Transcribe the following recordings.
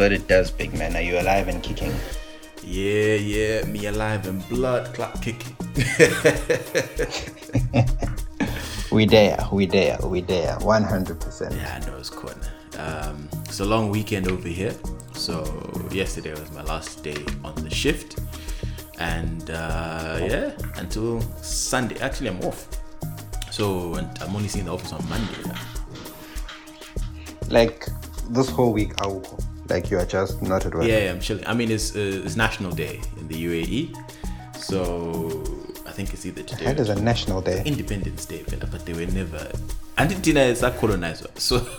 What it is, what it does, big man. Are you alive and kicking? Yeah, yeah, me alive and blood clock kicking. we there, we there, we there, 100%. Yeah, I know it's cool. Um, it's a long weekend over here. So yesterday was my last day on the shift. And uh, yeah, until Sunday. Actually, I'm off. So I'm only seeing the office on Monday. Yeah. Like this whole week, I'll, like you are just not at work. Yeah, I'm chilling. I mean, it's uh, it's National Day in the UAE, so I think it's either today. That is a national day. Independence Day, but they were never. Argentina is a colonizer, so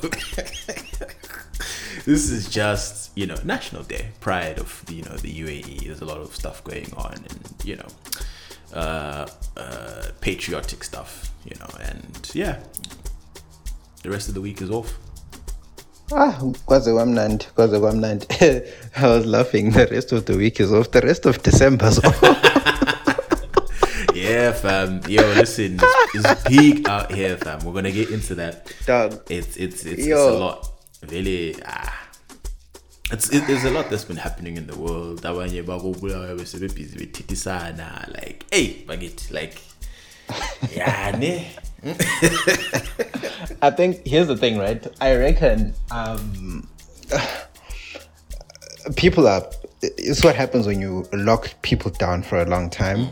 this is just you know National Day, pride of you know the UAE. There's a lot of stuff going on, and you know. Uh, uh, patriotic stuff, you know, and yeah, the rest of the week is off. Ah, kwaze kwamnandi, kwaze kwamnandi. I was laughing. The rest of the week is off. The rest of December is off. yeah, fam. Yo, listen, it's, it's peak out here, fam. We're gonna get into that. Dog. It's it's it's, it's a lot. Really, ah. It's, it, there's a lot that's been happening in the world. Abanye bakubulawa besebebhizi bethethisana like, hey, bagithi like, yeah, ne. I think here's the thing, right? I reckon um, people are. It's what happens when you lock people down for a long time.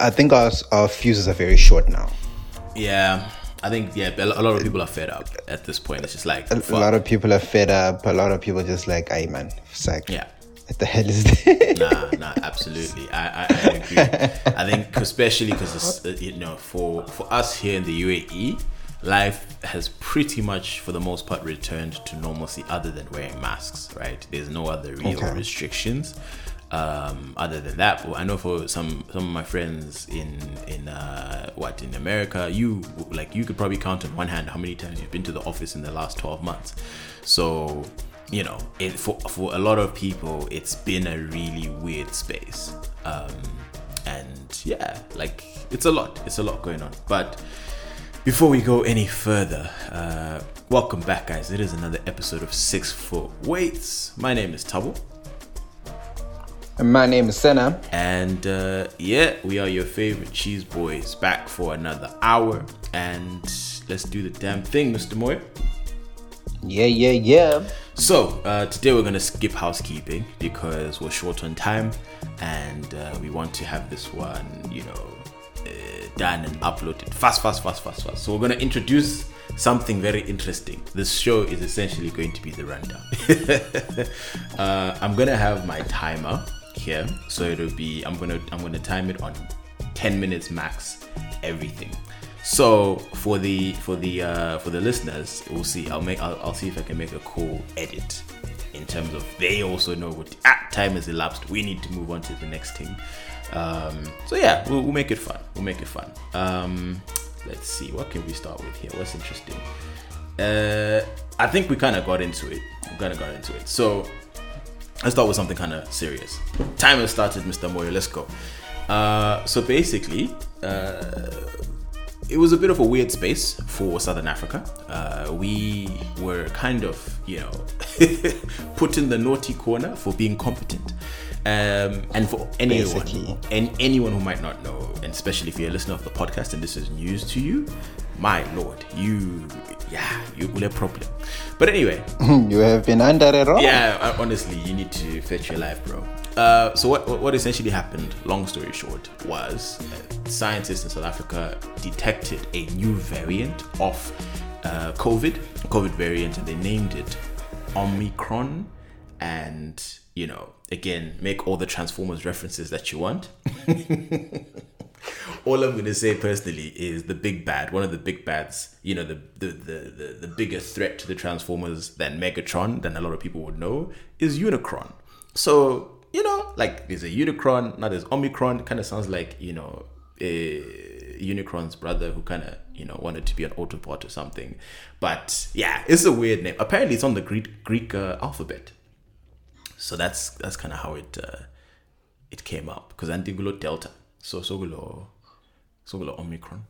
I think our our fuses are very short now. Yeah, I think yeah, a lot of people are fed up at this point. It's just like a, lot of people are fed up. A lot of people just like, "Hey, man, like, yeah." What the hell is this? nah, nah, absolutely. I, I, I agree. I think especially because uh, you know, for for us here in the UAE, life has pretty much, for the most part, returned to normalcy, other than wearing masks. Right? There's no other real okay. restrictions. Um, other than that, I know for some some of my friends in in uh, what in America, you like you could probably count on one hand how many times you've been to the office in the last twelve months. So you know, it, for for a lot of people, it's been a really weird space. Um, and yeah, like it's a lot. It's a lot going on. But before we go any further, uh, welcome back, guys. It is another episode of Six Foot Weights. My name is Tabo. And my name is Senna. And uh, yeah, we are your favorite cheese boys back for another hour. And let's do the damn thing, Mr. Moy. Yeah, yeah, yeah. So, uh, today we're to skip housekeeping because we're short on time and uh, we want to have this one, you know, uh, done and uploaded fast, fast, fast, fast, fast. So, we're to introduce something very interesting. This show is essentially going to be the rundown. Uh, I'm to have my timer here. So, it'll be, I'm to, I'm to time it on 10 minutes max, everything. So for the for the uh, for the listeners, we'll see. I'll make I'll, I'll see if I can make a cool edit in terms of they also know what time has elapsed. We need to move on to the next thing. Um, so yeah, we'll, we'll, make it fun. We'll make it fun. Um, let's see. What can we start with here? What's interesting? Uh, I think we kind of got into it. We kind of got into it. So let's start with something kind of serious. Time has started, Mr. Moyo. Let's go. Uh, so basically. Uh, it was a bit of a weird space for Southern Africa. Uh, we were kind of, you know, put in the naughty corner for being competent. Um, and for anyone, and anyone who might not know, and especially if you're a listener of the podcast and this is news to you, my lord, you, yeah, you will have problem. But anyway, you have been under a rock. Yeah, honestly, you need to fetch your life, bro. Uh, so what, what essentially happened, long story short, was uh, scientists in South Africa detected a new variant of uh, COVID, COVID variant, and they named it Omicron. And you know, again, make all the Transformers references that you want. all I'm gonna say personally is the big bad, one of the big bads, you know, the the, the, the, the bigger threat to the Transformers than Megatron, than a lot of people would know, is Unicron. So you know, like there's a Unicron, now there's Omicron. Kind of sounds like you know, a Unicron's brother who kind of you know wanted to be an Autobot or something. But yeah, it's a weird name. Apparently, it's on the Greek Greek uh, alphabet. So that's that's kind of how it uh, it came up because Antigulo Delta. So so So like Omicron.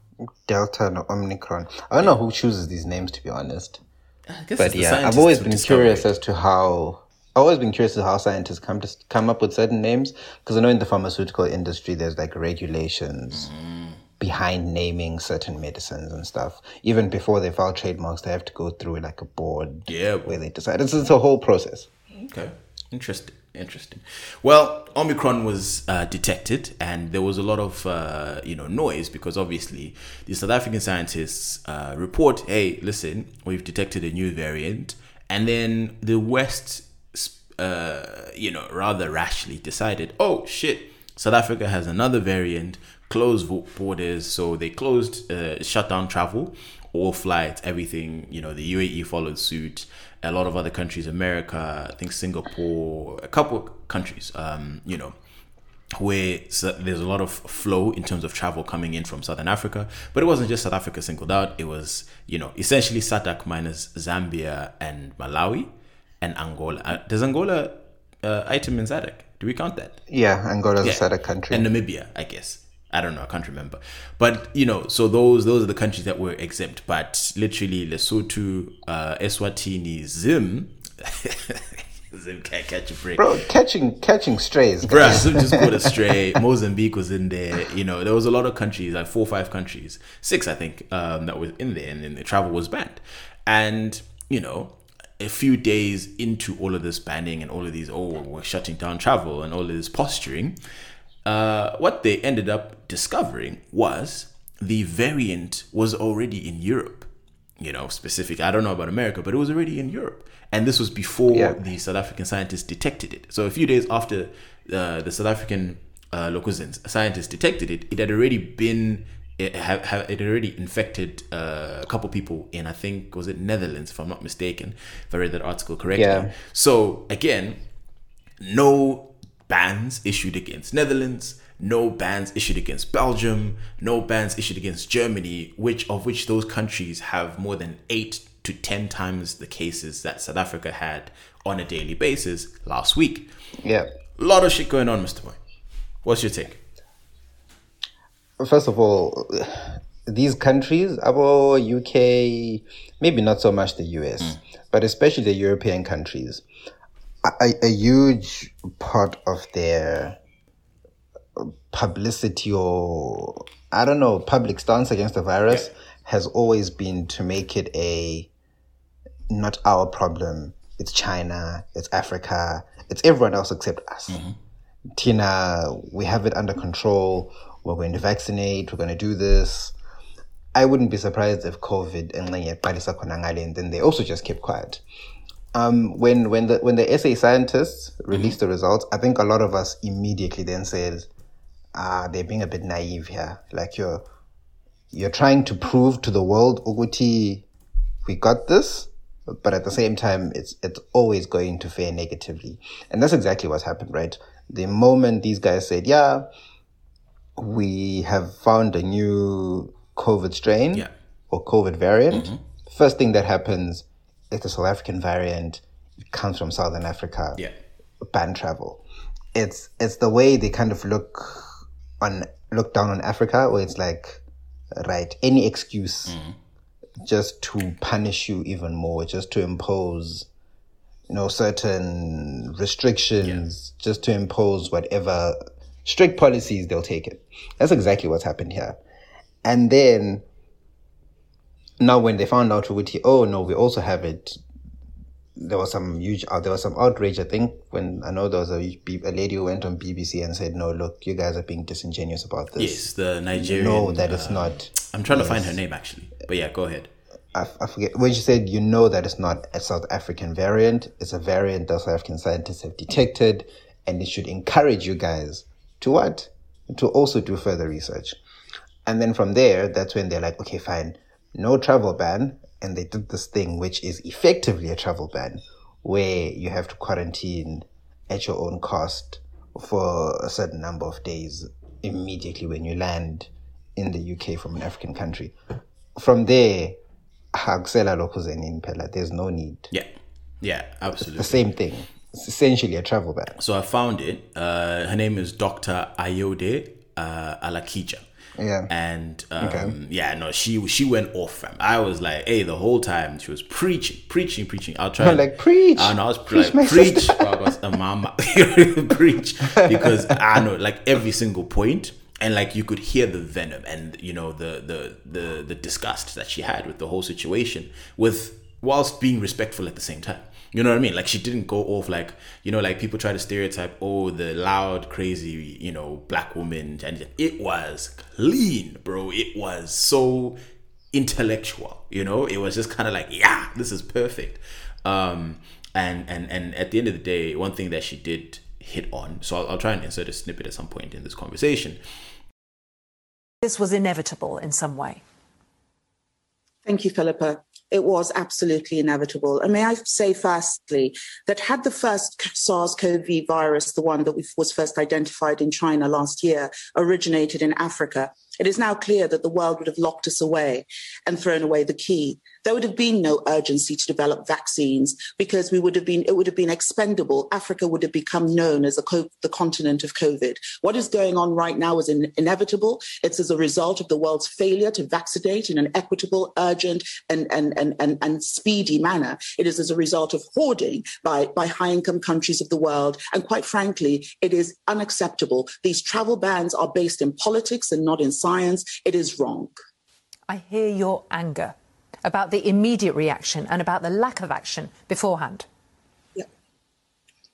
Delta and Omicron. I don't know who chooses these names, to be honest. I guess But yeah, I've always been curious it. as to how. I've always been curious as to how scientists come to come up with certain names because I know in the pharmaceutical industry there's like regulations Mm. behind naming certain medicines and stuff. Even before they file trademarks, they have to go through like a board Yeah. where they decide. It's, it's a whole process. Okay, interesting, interesting. Well, Omicron was uh, detected, and there was a lot of uh, you know noise because obviously the South African scientists uh, report, "Hey, listen, we've detected a new variant," and then the West, uh, you know, rather rashly decided, "Oh shit, South Africa has another variant." Closed borders, so they closed, uh, shut down travel, all flights, everything. You know, the UAE followed suit. A lot of other countries, America, I think Singapore, a couple of countries, um, you know, where there's a lot of flow in terms of travel coming in from Southern Africa. But it wasn't just South Africa singled out. It was, you know, essentially SADC minus Zambia and Malawi and Angola. Uh, does Angola uh, item in SADC? Do we count that? Yeah, Angola's Yeah. a SADC country. and Namibia, I guess. I don't know. I can't remember. But you know, so those those are the countries that were exempt. But literally, Lesotho, uh, Eswatini, Zim, Zim can't catch a break. Bro, catching catching strays. Bruh, Zim just got astray. Mozambique was in there. You know, there was a lot of countries, like four or five countries, six I think, um, that was in there, and then the travel was banned. And you know, a few days into all of this banning and all of these, oh, we're shutting down travel and all of this posturing, uh, what they ended up discovering was the variant was already in Europe. You know, specific. I don't know about America, but it was already in Europe, and this was before Yeah. the South African scientists detected it. So a few days after uh, the South African uh, local scientists detected it, it had already been it have it already infected uh, a couple people in I think was it Netherlands if I'm not mistaken if I read that article correctly. Yeah. So again, no bans issued against Netherlands, no bans issued against Belgium, no bans issued against Germany, which of which those countries have more than eight to ten times the cases that South Africa had on a daily basis last week. Yeah. A lot of shit going on, Mr. Boy. What's your take? First of all, these countries, about UK, maybe not so much the US, mm. but especially the European countries, a, a huge part of their publicity or I don't know public stance against the virus has always been to make it a not our problem. It's China, it's Africa, it's everyone else except us. Mm-hmm. Tina, we have it under control. We're going to vaccinate. We're going to do this. I wouldn't be surprised if COVID and and then they also just kept quiet. Um, when when the when the SA scientists released the results, I think a lot of us immediately then said, "Ah, they're being a bit naive here. Like you're you're trying to prove to the world, Uguti, we got this, but at the same time, it's it's always going to fare negatively, and that's exactly what's happened, right? The moment these guys said, "Yeah, we have found a new COVID strain Yeah. or COVID variant," mm-hmm. first thing that happens is the South African variant. It comes from Southern Africa Yeah. ban travel. It's it's the way they kind of look on look down on Africa, where it's like, right, any excuse mm-hmm. just to punish you even more, just to impose, you know, certain restrictions, just to impose whatever strict policies they'll take it. That's exactly what's happened here. And then now when they found out Ruti, oh no, we also have it there was some huge uh, there was some outrage i think when i know there was a, a lady who went on bbc and said no look you guys are being disingenuous about this Yes, the Nigerian. know that it's uh, not I'm trying to find her name actually, but yeah, go ahead. I, I forget when she said you know that it's not a south african variant it's a variant that south african scientists have detected and it should encourage you guys to what to also do further research and then from there that's when they're like okay fine no travel ban and they did this thing which is effectively a travel ban where you have to quarantine at your own cost for a certain number of days immediately when you land in the UK from an African country. From there, hakusela lokho zenini. There's no need. Yeah, yeah, absolutely. The same thing. It's essentially a travel bag. So I found it. Uh, her name is Dr. Ayoade uh, Alakija. Yeah. And um, yeah, no, she she went off. Fam. I was like, hey, the whole time she was preaching, preaching, preaching. I'll try. like preach. I know. I was Preach, like preach. sister. A mama preach because I know like every single point and like you could hear the venom and you know the the the the disgust that she had with the whole situation with whilst being respectful at the same time. You know what I mean? Like she didn't go off like you know like people try to stereotype oh the loud crazy you know black woman and it was clean, bro. It was so intellectual you know it was just kind of like yeah this is perfect um and and and at the end of the day one thing that she did hit on so i'll, I'll try and insert a snippet at some point in this conversation This was inevitable in some way. Thank you, Philippa. It was absolutely inevitable. And may I say, firstly, that had the first SARS CoV virus, the one that was first identified in China last year, originated in Africa, it is now clear that the world would have locked us away and thrown away the key. There would have been no urgency to develop vaccines because we would have been, it would have been expendable. Africa would have become known as co- the continent of COVID. What is going on right now is in- inevitable. It's as a result of the world's failure to vaccinate in an equitable, urgent, and, and, and, and, and speedy manner. It is as a result of hoarding by, by high income countries of the world. And quite frankly, it is unacceptable. These travel bans are based in politics and not in science. It is wrong. I hear your anger about the immediate reaction and about the lack of action beforehand.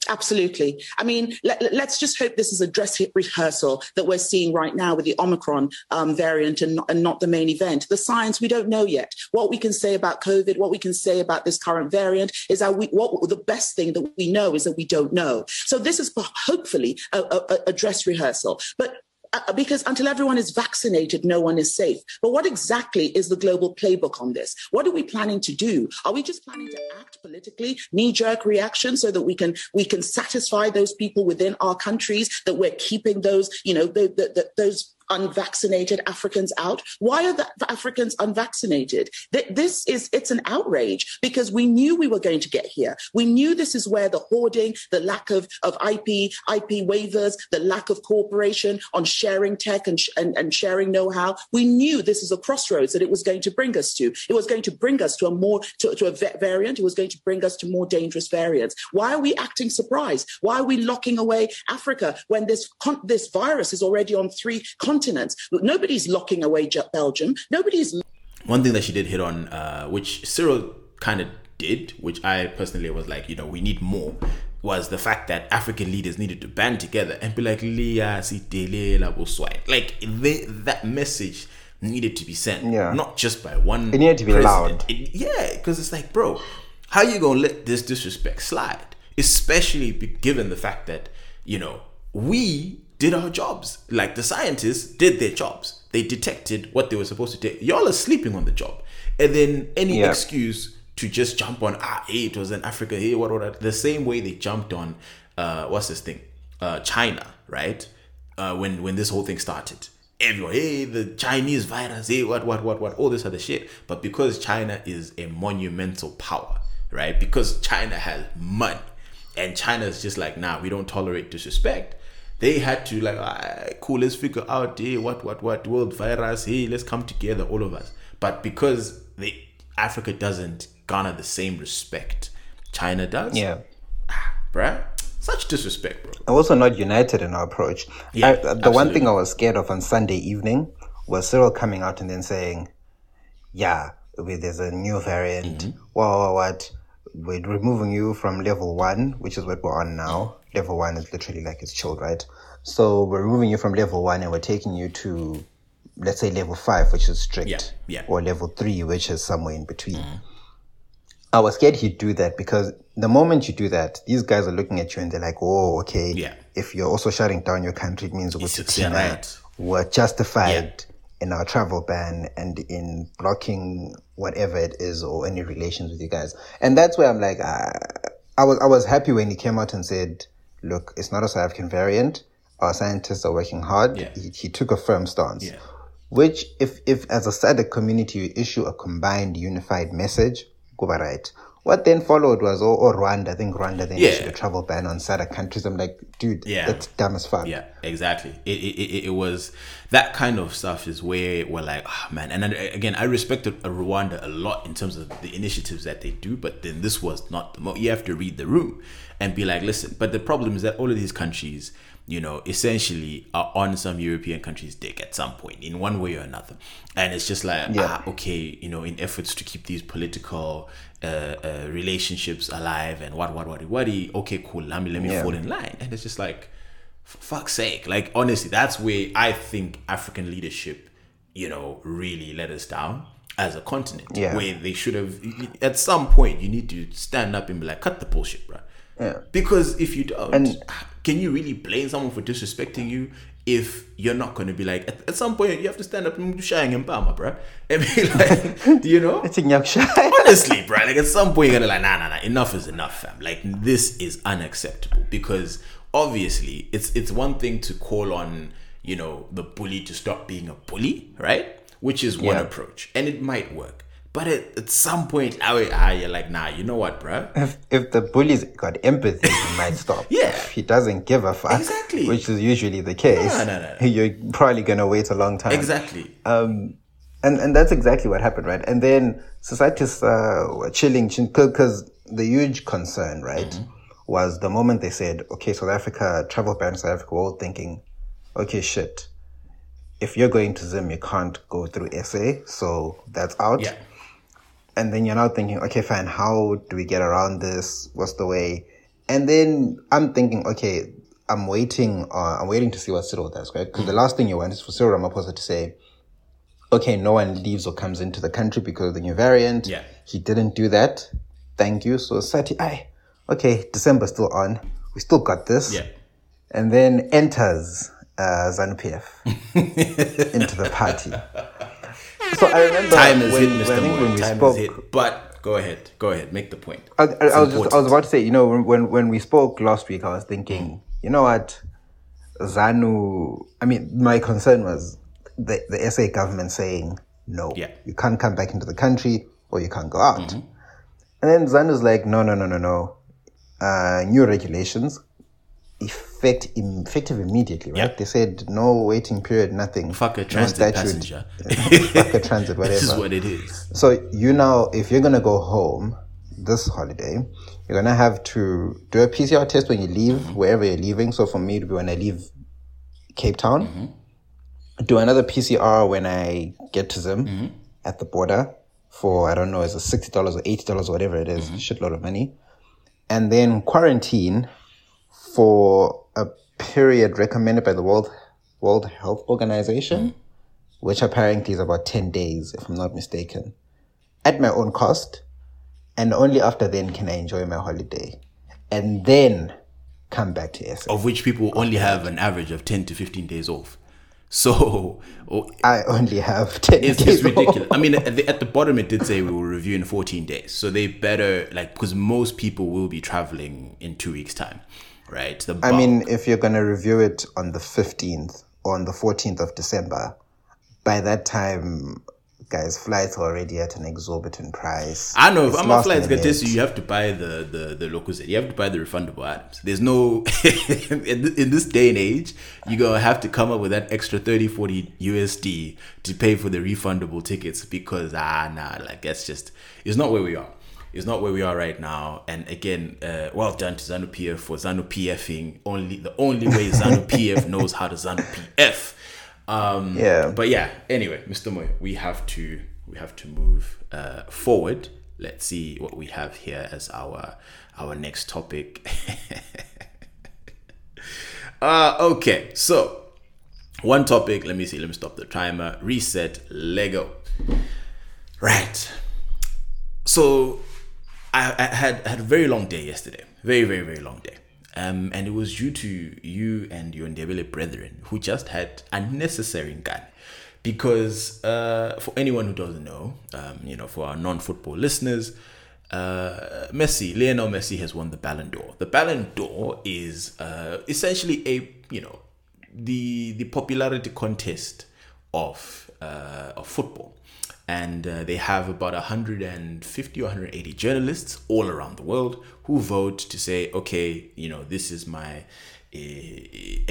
Absolutely. I mean, let, us just hope this is a dress rehearsal that we're seeing right now with the Omicron um, variant and not, and not the main event. The science we don't know yet. What we can say about COVID, what we can say about this current variant is that we, what the best thing that we know is that we don't know. So this is hopefully a, a, a dress rehearsal. But uh, because until everyone is vaccinated, no one is safe. But what exactly is the global playbook on this? What are we planning to do? Are we just planning to act politically, knee-jerk reaction, so that we can we can satisfy those people within our countries that we're keeping those, you know, the, the, the, those unvaccinated Africans out? Why are the Africans unvaccinated? This is, it's an outrage because we knew we were going to get here. We knew this is where the hoarding, the lack of, of IP, IP waivers, the lack of cooperation on sharing tech and, and, and sharing know-how. We knew this is a crossroads that it was going to bring us to. It was going to bring us to a more, to, to a variant. It was going to bring us to more dangerous variants. Why are we acting surprised? Why are we locking away Africa when this, this virus is already on three continents? Continents. Nobody's locking away Belgium. Nobody's. One thing that she did hit on, uh, which Cyril kind of did, which I personally was like, you know, we need more, was the fact that African leaders needed to band together and be like, like they, that message needed to be sent, yeah. not just by one. It needed to be president. loud. It, yeah, because it's like, bro, how you gonna let this disrespect slide? Especially given the fact that you know we did our jobs. Like the scientists did their jobs. They detected what they were supposed to do. Y'all are sleeping on the job. And then any Yeah. excuse to just jump on, ah, hey, it was in Africa, hey, what, what, what. The same way they jumped on, uh, what's this thing? Uh, China, right? Uh, when, when this whole thing started. Everyone, hey, the Chinese virus, hey, what, what, what, what, all this other shit. But because China is a monumental power, right? Because China has money, and China is just like, nah, we don't tolerate disrespect they had to like ah, cool let's figure out hey what what what world virus hey let's come together all of us but because the africa doesn't garner the same respect china does Yeah. bruh such disrespect bro And also not united in our approach. Yeah, I, the one thing I was scared of on Sunday evening was Cyril coming out and then saying, "Yeah, we- there's a new variant. Mm-hmm. What, what, what? We're removing you from level one, which is what we're on now. Level one is literally like it's chilled, right? So we're removing you from level one and we're taking you to, let's say, level five, which is strict, Yeah, yeah. or level three, which is somewhere in between." I was scared he'd do that because the moment you do that, these guys are looking at you and they're like, "Oh, okay. Yeah. If you're also shutting down your country, it means we're, right. we're justified in our travel ban and in blocking whatever it is or any relations with you guys." And that's where I'm like, uh, I was I was happy when he came out and said, "Look, it's not a South African variant. Our scientists are working hard." Yeah. He, he took a firm stance. Yeah. Which, if, if as a SADC community you issue a combined, unified message, go right. What then followed was, or, or Rwanda, I think Rwanda then Yeah. issued a travel ban on certain countries. I'm like, dude, Yeah. that's dumb as fuck. Yeah, exactly. It, it, it, it was that kind of stuff is where we're like, oh, man. And again, I respected uh, Rwanda a lot in terms of the initiatives that they do, but then this was not the mo You have to read the room and be like, listen. But the problem is that all of these countries, you know, essentially are on some European countries' dick at some point in one way or another. And it's just like, Yeah. ah, okay, you know, in efforts to keep these political uh, uh, relationships alive and what, what, what, what, okay, cool, let me, let me Yeah. fall in line. And it's just like, for fuck's sake. Like, honestly, that's where I think African leadership, you know, really let us down as a continent. Yeah. Where they should have, at some point, you need to stand up and be like, cut the bullshit, bro. Yeah. Because if you don't, And- can you really blame someone for disrespecting you if you're not going to be like, at, at some point, you have to stand up and shine and palma, bro? I mean, like, you know? It's honestly, bro, like at some point you're gonna like, nah, nah, nah, enough is enough, fam. Like this is unacceptable because obviously it's it's one thing to call on you know the bully to stop being a bully, right? Which is one Yeah. approach, and it might work. But at, at some point, ah, ah, you're like, nah, you know what, bro? if, if the bully's got empathy, he might stop. Yeah. If he doesn't give a fuck, Exactly. which is usually the case, No, no, no. you're probably going to wait a long time. Exactly. Um, and, and that's exactly what happened, right? And then societies uh, were chilling because the huge concern, right, Mm-hmm. was the moment they said, okay, South Africa, travel ban South Africa, we're all thinking, okay, shit. If you're going to Zim, you can't go through SA, so that's out yeah. And then you're now thinking, okay, fine, how do we get around this? What's the way? And then I'm thinking, okay, I'm waiting. Uh, I'm waiting to see what Cyril does, right? Because the last thing you want is for Cyril Ramaphosa to say, okay, no one leaves or comes into the country because of the new variant. Yeah. He didn't do that. Thank you. So Sati, I, okay, December's still on. We still got this. Yeah. And then enters uh, ZANU PF into the party. So I remember Time is when, hit, Mr. Moore. we Time spoke, is hit. But go ahead, go ahead, make the point. I, I, I was just, I was about to say, you know, when, when we spoke last week, I was thinking, you know what, Zanu. I mean, my concern was the the SA government saying no, Yeah. you can't come back into the country or you can't go out. And then Zanu's like, no, no, no, no, no. Uh, new regulations effect effective immediately, right? Yeah. They said no waiting period, nothing. Fuck a transit statute, passenger. fuck a transit, whatever. this is what it is. So you now, if you're gonna go home this holiday, you're gonna have to do a PCR test when you leave wherever you're leaving. So for me, it would be when I leave Cape Town. Mm-hmm. Do another PCR when I get to Zim mm-hmm. at the border for I don't know, is it sixty dollars or eighty dollars or whatever it is, mm-hmm. shitload of money, and then quarantine for a period recommended by the World World Health Organization mm-hmm. which apparently is about 10 days, if I'm not mistaken, at my own cost. And only after then can I enjoy my holiday. And then come back to SA. Of which people only have an average of 10 to 15 days off. So oh, I only have 10 it's, days it's ridiculous. I mean, at the, at the bottom, it did say we will review in 14 days. So they better, like, because most people will be traveling in two weeks' time, right? The I bulk. mean, if you're going to review it on the 15th or on the 14th of December, by that time, guys, flights are already at an exorbitant price. I know if I'm a flights minute. gonna you, you have to buy the the the locals. You have to buy the refundable items. There's no in in this day and age, you're gonna have to come up with that extra 30, 40 USD to pay for the refundable tickets because ah nah, like that's just it's not where we are. It's not where we are right now. And again, uh, well done to Zanu PF for Zanu PFing. Only the only way Zanu PF knows how to Zanu PF. Um, Yeah. But yeah. Anyway, Mr. Moy, we have to we have to move uh, forward. Let's see what we have here as our our next topic. uh, okay, so one topic. Let me see. Let me stop the timer. Reset. Lego. Right. So I, I had had a very long day yesterday. Very very very long day. Um, and it was due to you and your Ndebele brethren who just had unnecessary gun. Because uh, for anyone who doesn't know, um, you know, for our non-football listeners, uh, Messi, Lionel Messi has won the Ballon d'Or. The Ballon d'Or is uh, essentially a you know the the popularity contest of uh, of football, and uh, they have about 150 or 180 journalists all around the world who vote to say, okay, you know, this is my uh,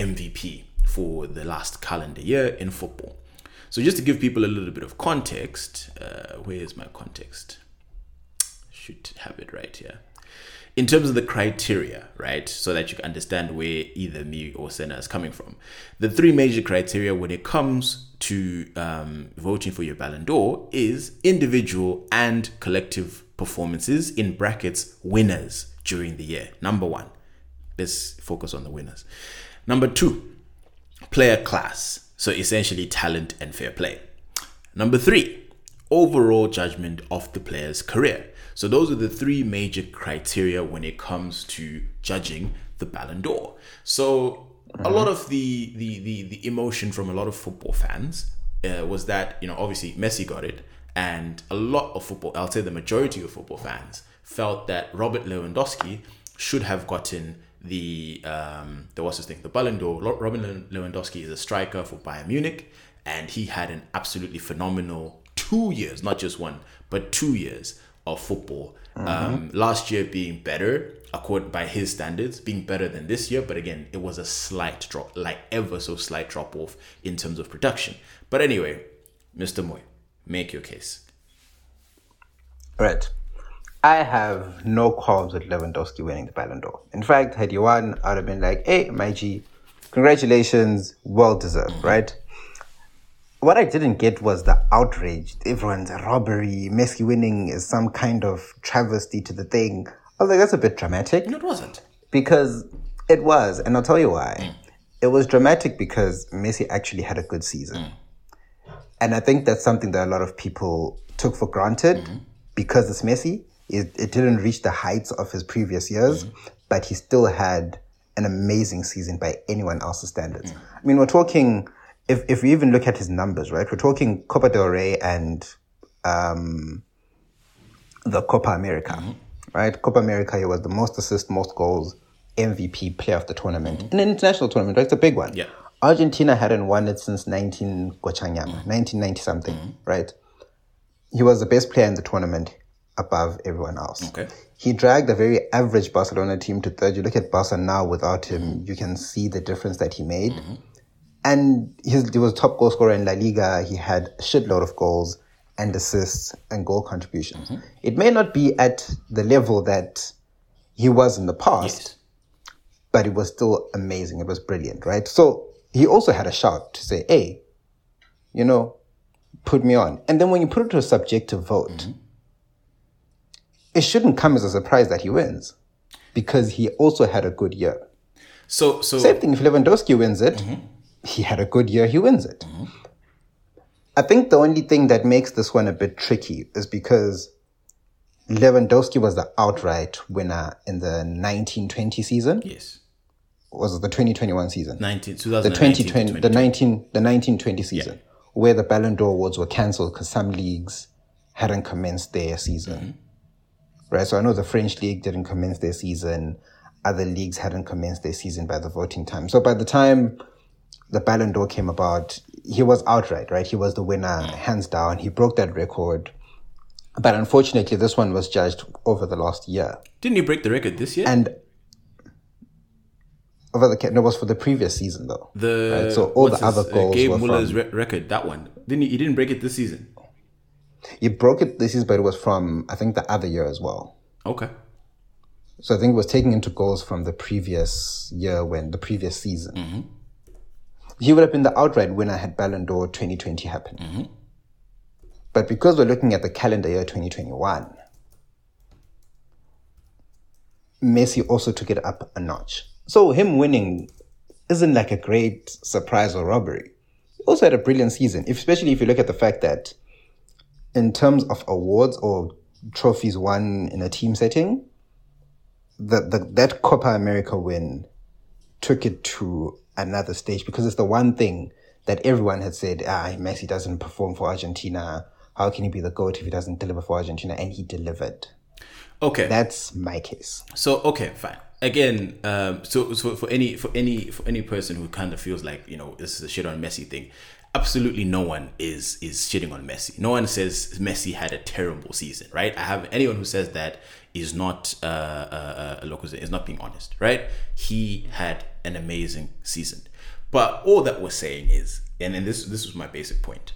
MVP for the last calendar year in football. So just to give people a little bit of context, uh, where is my context? Should have it right here. In terms of the criteria, right, so that you can understand where either me or Senna is coming from. The three major criteria when it comes to um, voting for your Ballon d'Or is individual and collective performances in brackets winners during the year. Number one, let's focus on the winners. Number two, player class. So essentially talent and fair play. Number three, overall judgment of the player's career. So those are the three major criteria when it comes to judging the Ballon d'Or. So a lot of the, the the the emotion from a lot of football fans uh, was that you know obviously Messi got it, and a lot of football, I'll say the majority of football fans felt that Robert Lewandowski should have gotten the um the what's his thing the Ballon d'Or. Robert Lewandowski is a striker for Bayern Munich, and he had an absolutely phenomenal two years, not just one, but two years of football. Um, last year being better, according by his standards, being better than this year. But again, it was a slight drop, like ever so slight drop off in terms of production. But anyway, Mr. Moy, make your case. Right. I have no qualms with Lewandowski winning the Ballon d'Or. In fact, had you won, I'd have been like, hey, my G, congratulations, well deserved, right? What I didn't get was the outrage. Everyone's a robbery. Messi winning is some kind of travesty to the thing. I was like, that's a bit dramatic No, it wasn't. because it was, and I'll tell you why. Mm. It was dramatic because Messi actually had a good season. Mm. And I think that's something that a lot of people took for granted mm-hmm. because it's Messi. It, it didn't reach the heights of his previous years, mm-hmm. but he still had an amazing season by anyone else's standards. Mm. I mean, we're talking, if, if we even look at his numbers, right? We're talking Copa del Rey and um, the Copa America, mm-hmm. right? Copa America, he was the most assists, most goals, MVP player of the tournament. Mm-hmm. in An international tournament, right? It's a big one. Yeah. Argentina hadn't won it since 19 Gochanyama, mm-hmm. 1990 something, right? He was the best player in the tournament above everyone else. Okay. He dragged a very average Barcelona team to third. You look at Barca now without him, you can see the difference that he made. And his, he was a top goal scorer in La Liga. He had a shitload of goals and assists and goal contributions. Mm-hmm. It may not be at the level that he was in the past, but it was still amazing. It was brilliant, right? So he also had a shout to say, hey, you know, put me on. And then when you put it to a subjective vote, mm-hmm. it shouldn't come as a surprise that he wins because he also had a good year. So, so Same thing if Lewandowski wins it, mm-hmm. He had a good year, he wins it. I think the only thing that makes this one a bit tricky is because Lewandowski was the outright winner in the 1920 season. yes, Was it the 2021 season? 19, the 2020, the 19, the 1920 season, where the Ballon d'Or awards were cancelled because some leagues hadn't commenced their season. Right. So I know the French league didn't commence their season. Other leagues hadn't commenced their season by the voting time. So by the time the Ballon d'Or came about, he was outright, right? He was the winner, hands down. He broke that record. But unfortunately, this one was judged over the last year. Didn't you break the record this year? And over the, no, it was for the previous season though. the Right, so all the other his, goals Gabe were Muller's from- re- record. That one didn't he, he didn't break it this season. He broke it this season, but it was from I think the other year as well. Okay, So I think it was taking into goals from the previous year when the previous season. Mm-hmm. He would have been the outright winner had Ballon d'Or 2020 happened. Mm-hmm. But because we're looking at the calendar year 2021, Messi also took it up a notch. So him winning isn't like a great surprise or robbery. He also had a brilliant season, especially if you look at the fact that in terms of awards or trophies won in a team setting, the, the that Copa America win took it to another stage because it's the one thing that everyone had said, ah, Messi doesn't perform for Argentina. How can he be the GOAT if he doesn't deliver for Argentina? And he delivered. okay. That's my case. So okay, fine. Again, um, so, so for any for any for any person who kind of feels like you know this is a shit on Messi thing, absolutely no one is is shitting on Messi. No one says Messi had a terrible season, right? I have anyone who says that is not uh, uh, uh is not being honest, right? He had an amazing season, but all that we're saying is, and, this this was my basic point.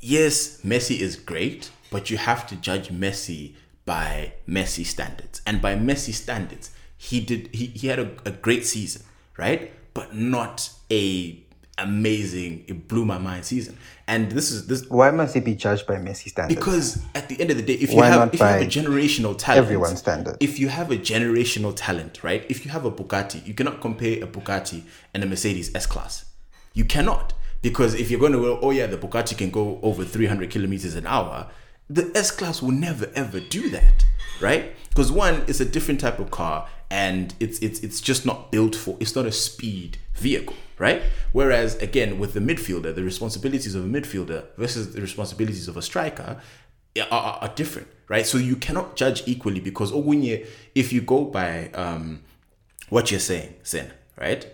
Yes, Messi is great, but you have to judge Messi by Messi standards, and by Messi standards, he did he, he had a, a great season, right? But not a amazing, it blew my mind season. And this is this Why must he be judged by Messi standards? because at the end of the day, if you Why have if you have a generational talent, everyone's standard? If you have a generational talent, right? If you have a Bugatti, you cannot compare a Bugatti and a Mercedes S class. You cannot because if you're going to go, oh yeah, the Bugatti can go over 300 kilometers an hour, the S class will never ever do that, right? Because one, it's a different type of car, and it's it's it's just not built for. It's not a speed vehicle, right? Whereas again, with the midfielder, the responsibilities of a midfielder versus the responsibilities of a striker are, are, are different, right? So you cannot judge equally because Ogunye, if you go by um, what you're saying, Sen, right?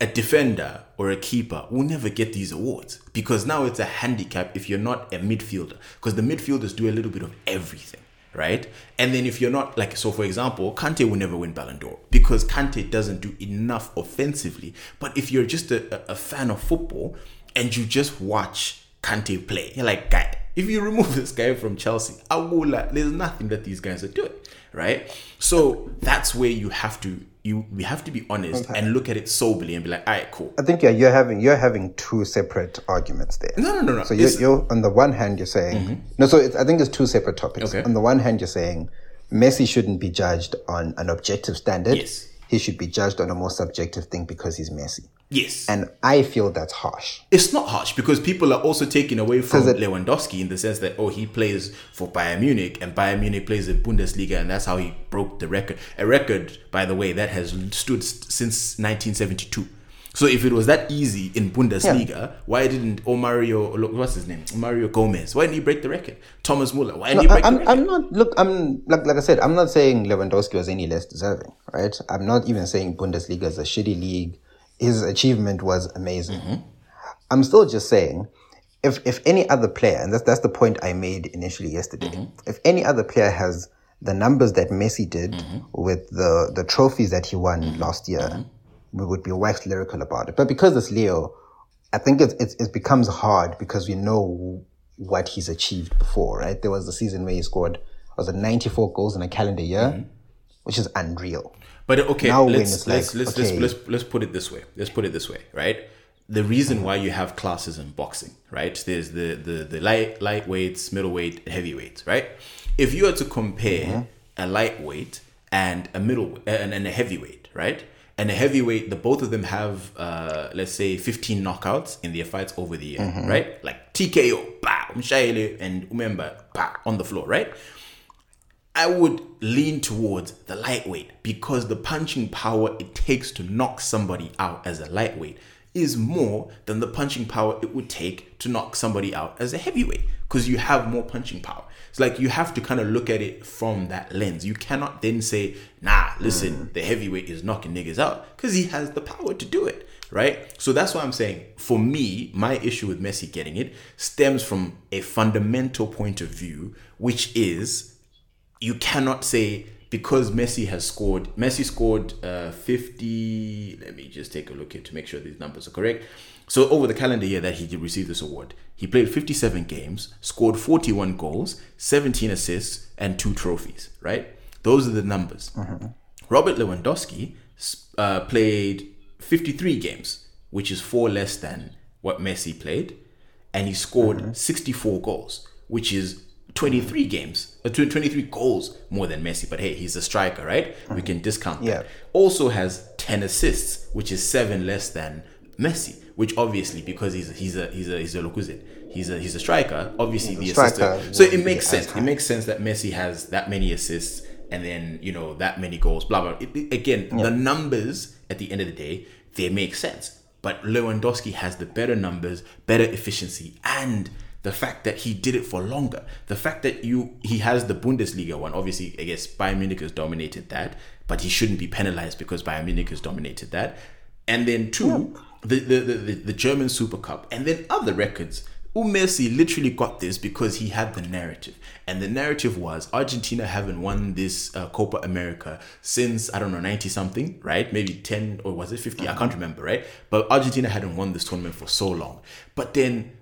a defender or a keeper will never get these awards because now it's a handicap if you're not a midfielder because the midfielders do a little bit of everything right? And then if you're not like so for example Kante will never win Ballon d'Or because Kante doesn't do enough offensively. But if you're just a, a fan of football and you just watch Kante play you're like guy if you remove this guy from Chelsea Awula, there's nothing that these guys are doing right? So that's where you have to you we have to be honest Okay. and look at it soberly and be like, all right, cool. I think yeah, you're having you're having two separate arguments there. No, no, no, no. So you're, you're on the one hand you're saying mm-hmm. no. So it's, I think it's two separate topics. Okay. On the one hand, you're saying Messi shouldn't be judged on an objective standard. Yes. He should be judged on a more subjective thing because he's Messi. Yes. And I feel that's harsh. it's not harsh because people are also taking away from it- Lewandowski in the sense that oh he plays for Bayern Munich and Bayern Munich plays the Bundesliga and that's how he broke the record. A record, by the way, that has stood since 1972. So if it was that easy in Bundesliga, why didn't Omario what's his name? Mario Gomez. Why didn't he break the record? Thomas Muller. Why didn't he break the I'm, record? I'm not look I'm like like I said I'm not saying Lewandowski was any less deserving right I'm not even saying Bundesliga is a shitty league his achievement was amazing mm-hmm. I'm still just saying if if any other player and that's that's the point I made initially yesterday mm-hmm. if any other player has the numbers that Messi did mm-hmm. with the the trophies that he won last year we would be wax lyrical about it but because it's Leo I think it's, it's, it becomes hard because we know what he's achieved before, right? There was the season where he scored, was it 94 goals in a calendar year, mm-hmm. which is unreal. But okay, Now let's let's, like, let's, okay. let's let's let's put it this way. Let's put it this way, right? The reason why you have classes in boxing, right? There's the the the light lightweights, middleweight, heavyweights, right? If you were to compare mm-hmm. a lightweight and a middle and, and a heavyweight, right? And a heavyweight, the both of them have uh let's say 15 knockouts in their fights over the year, right? Like TKO, umshayele, and remember, bah, on the floor, right? I would lean towards the lightweight because the punching power it takes to knock somebody out as a lightweight is more than the punching power it would take to knock somebody out as a heavyweight because you have more punching power. It's like you have to kind of look at it from that lens. You cannot then say, nah, listen, the heavyweight is knocking niggas out because he has the power to do it, right? So that's why I'm saying, for me, my issue with Messi getting it stems from a fundamental point of view, which is you cannot say because Messi has scored. Messi scored uh, 50. Let me just take a look here to make sure these numbers are correct. So over the calendar year that he did receive this award, he played 57 games, scored 41 goals, 17 assists, and two trophies. Right? Those are the numbers. Robert Lewandowski uh, played 53 games, which is four less than what Messi played, and he scored 64 goals, which is 23 games, uh, 23 goals more than Messi. But hey, he's a striker, right? We can discount Yeah. that. Also has 10 assists, which is seven less than Messi. Which obviously, because he's he's a he's a he's a Locuzin, he's a he's a striker. Obviously, the assists. striker So it makes sense. It makes sense that Messi has that many assists and then you know that many goals. Blah blah. It, again, the numbers at the end of the day they make sense. But Lewandowski has the better numbers, better efficiency, and the fact that he did it for longer. The fact that you he has the Bundesliga one. Obviously, I guess Bayern Munich has dominated that, but he shouldn't be penalized because Bayern Munich has dominated that. And then two, the, the, the, German Super Cup, and then other records. Messi literally got this because he had the narrative, and the narrative was Argentina haven't won this uh, Copa America since I don't know ninety something, right? Maybe ten or was it 50 I can't remember, right? But Argentina hadn't won this tournament for so long. But then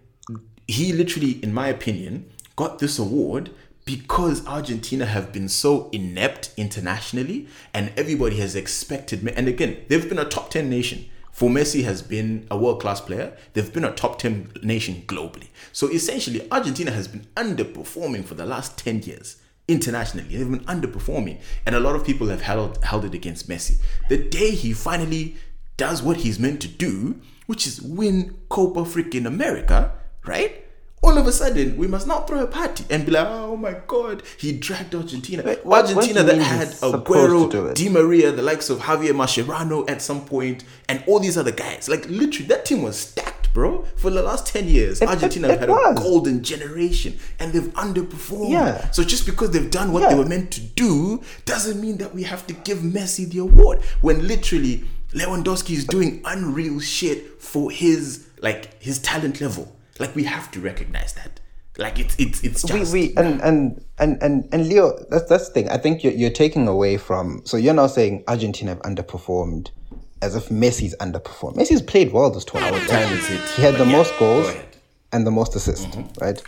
he literally, in my opinion, got this award because Argentina have been so inept internationally, and everybody has expected. me. And again, they've been a top ten nation for Messi has been a world class player. They've been a top 10 nation globally. So essentially, Argentina has been underperforming for the last 10 years internationally. They've been underperforming. And a lot of people have held, held it against Messi. The day he finally does what he's meant to do, which is win Copa freaking America, right? All of a sudden we must now throw a party and be like, oh my god, he dragged Argentina. Wait, what- Argentina what that had he's supposed to Aguero. Di Maria, the likes of Javier Mascherano at some point, and all these other guys. Like literally, that team was stacked, bro. For the last ten years, It- Argentina it- have had it a golden generation, and they've underperformed. Yeah. So just because they've done what they were meant to do doesn't mean that we have to give Messi the award when literally Lewandowski is doing unreal shit for his like his talent level. Like we have to recognize that. Like it's it's it's just we and, and and and and Leo, that's that's the thing. I think you're you're taking away from. So you're now saying Argentina have underperformed, as if Messi's underperformed. Messi's played well this tournament. time is it. He had the yeah, most goals. Mm-hmm. and the most assists, right?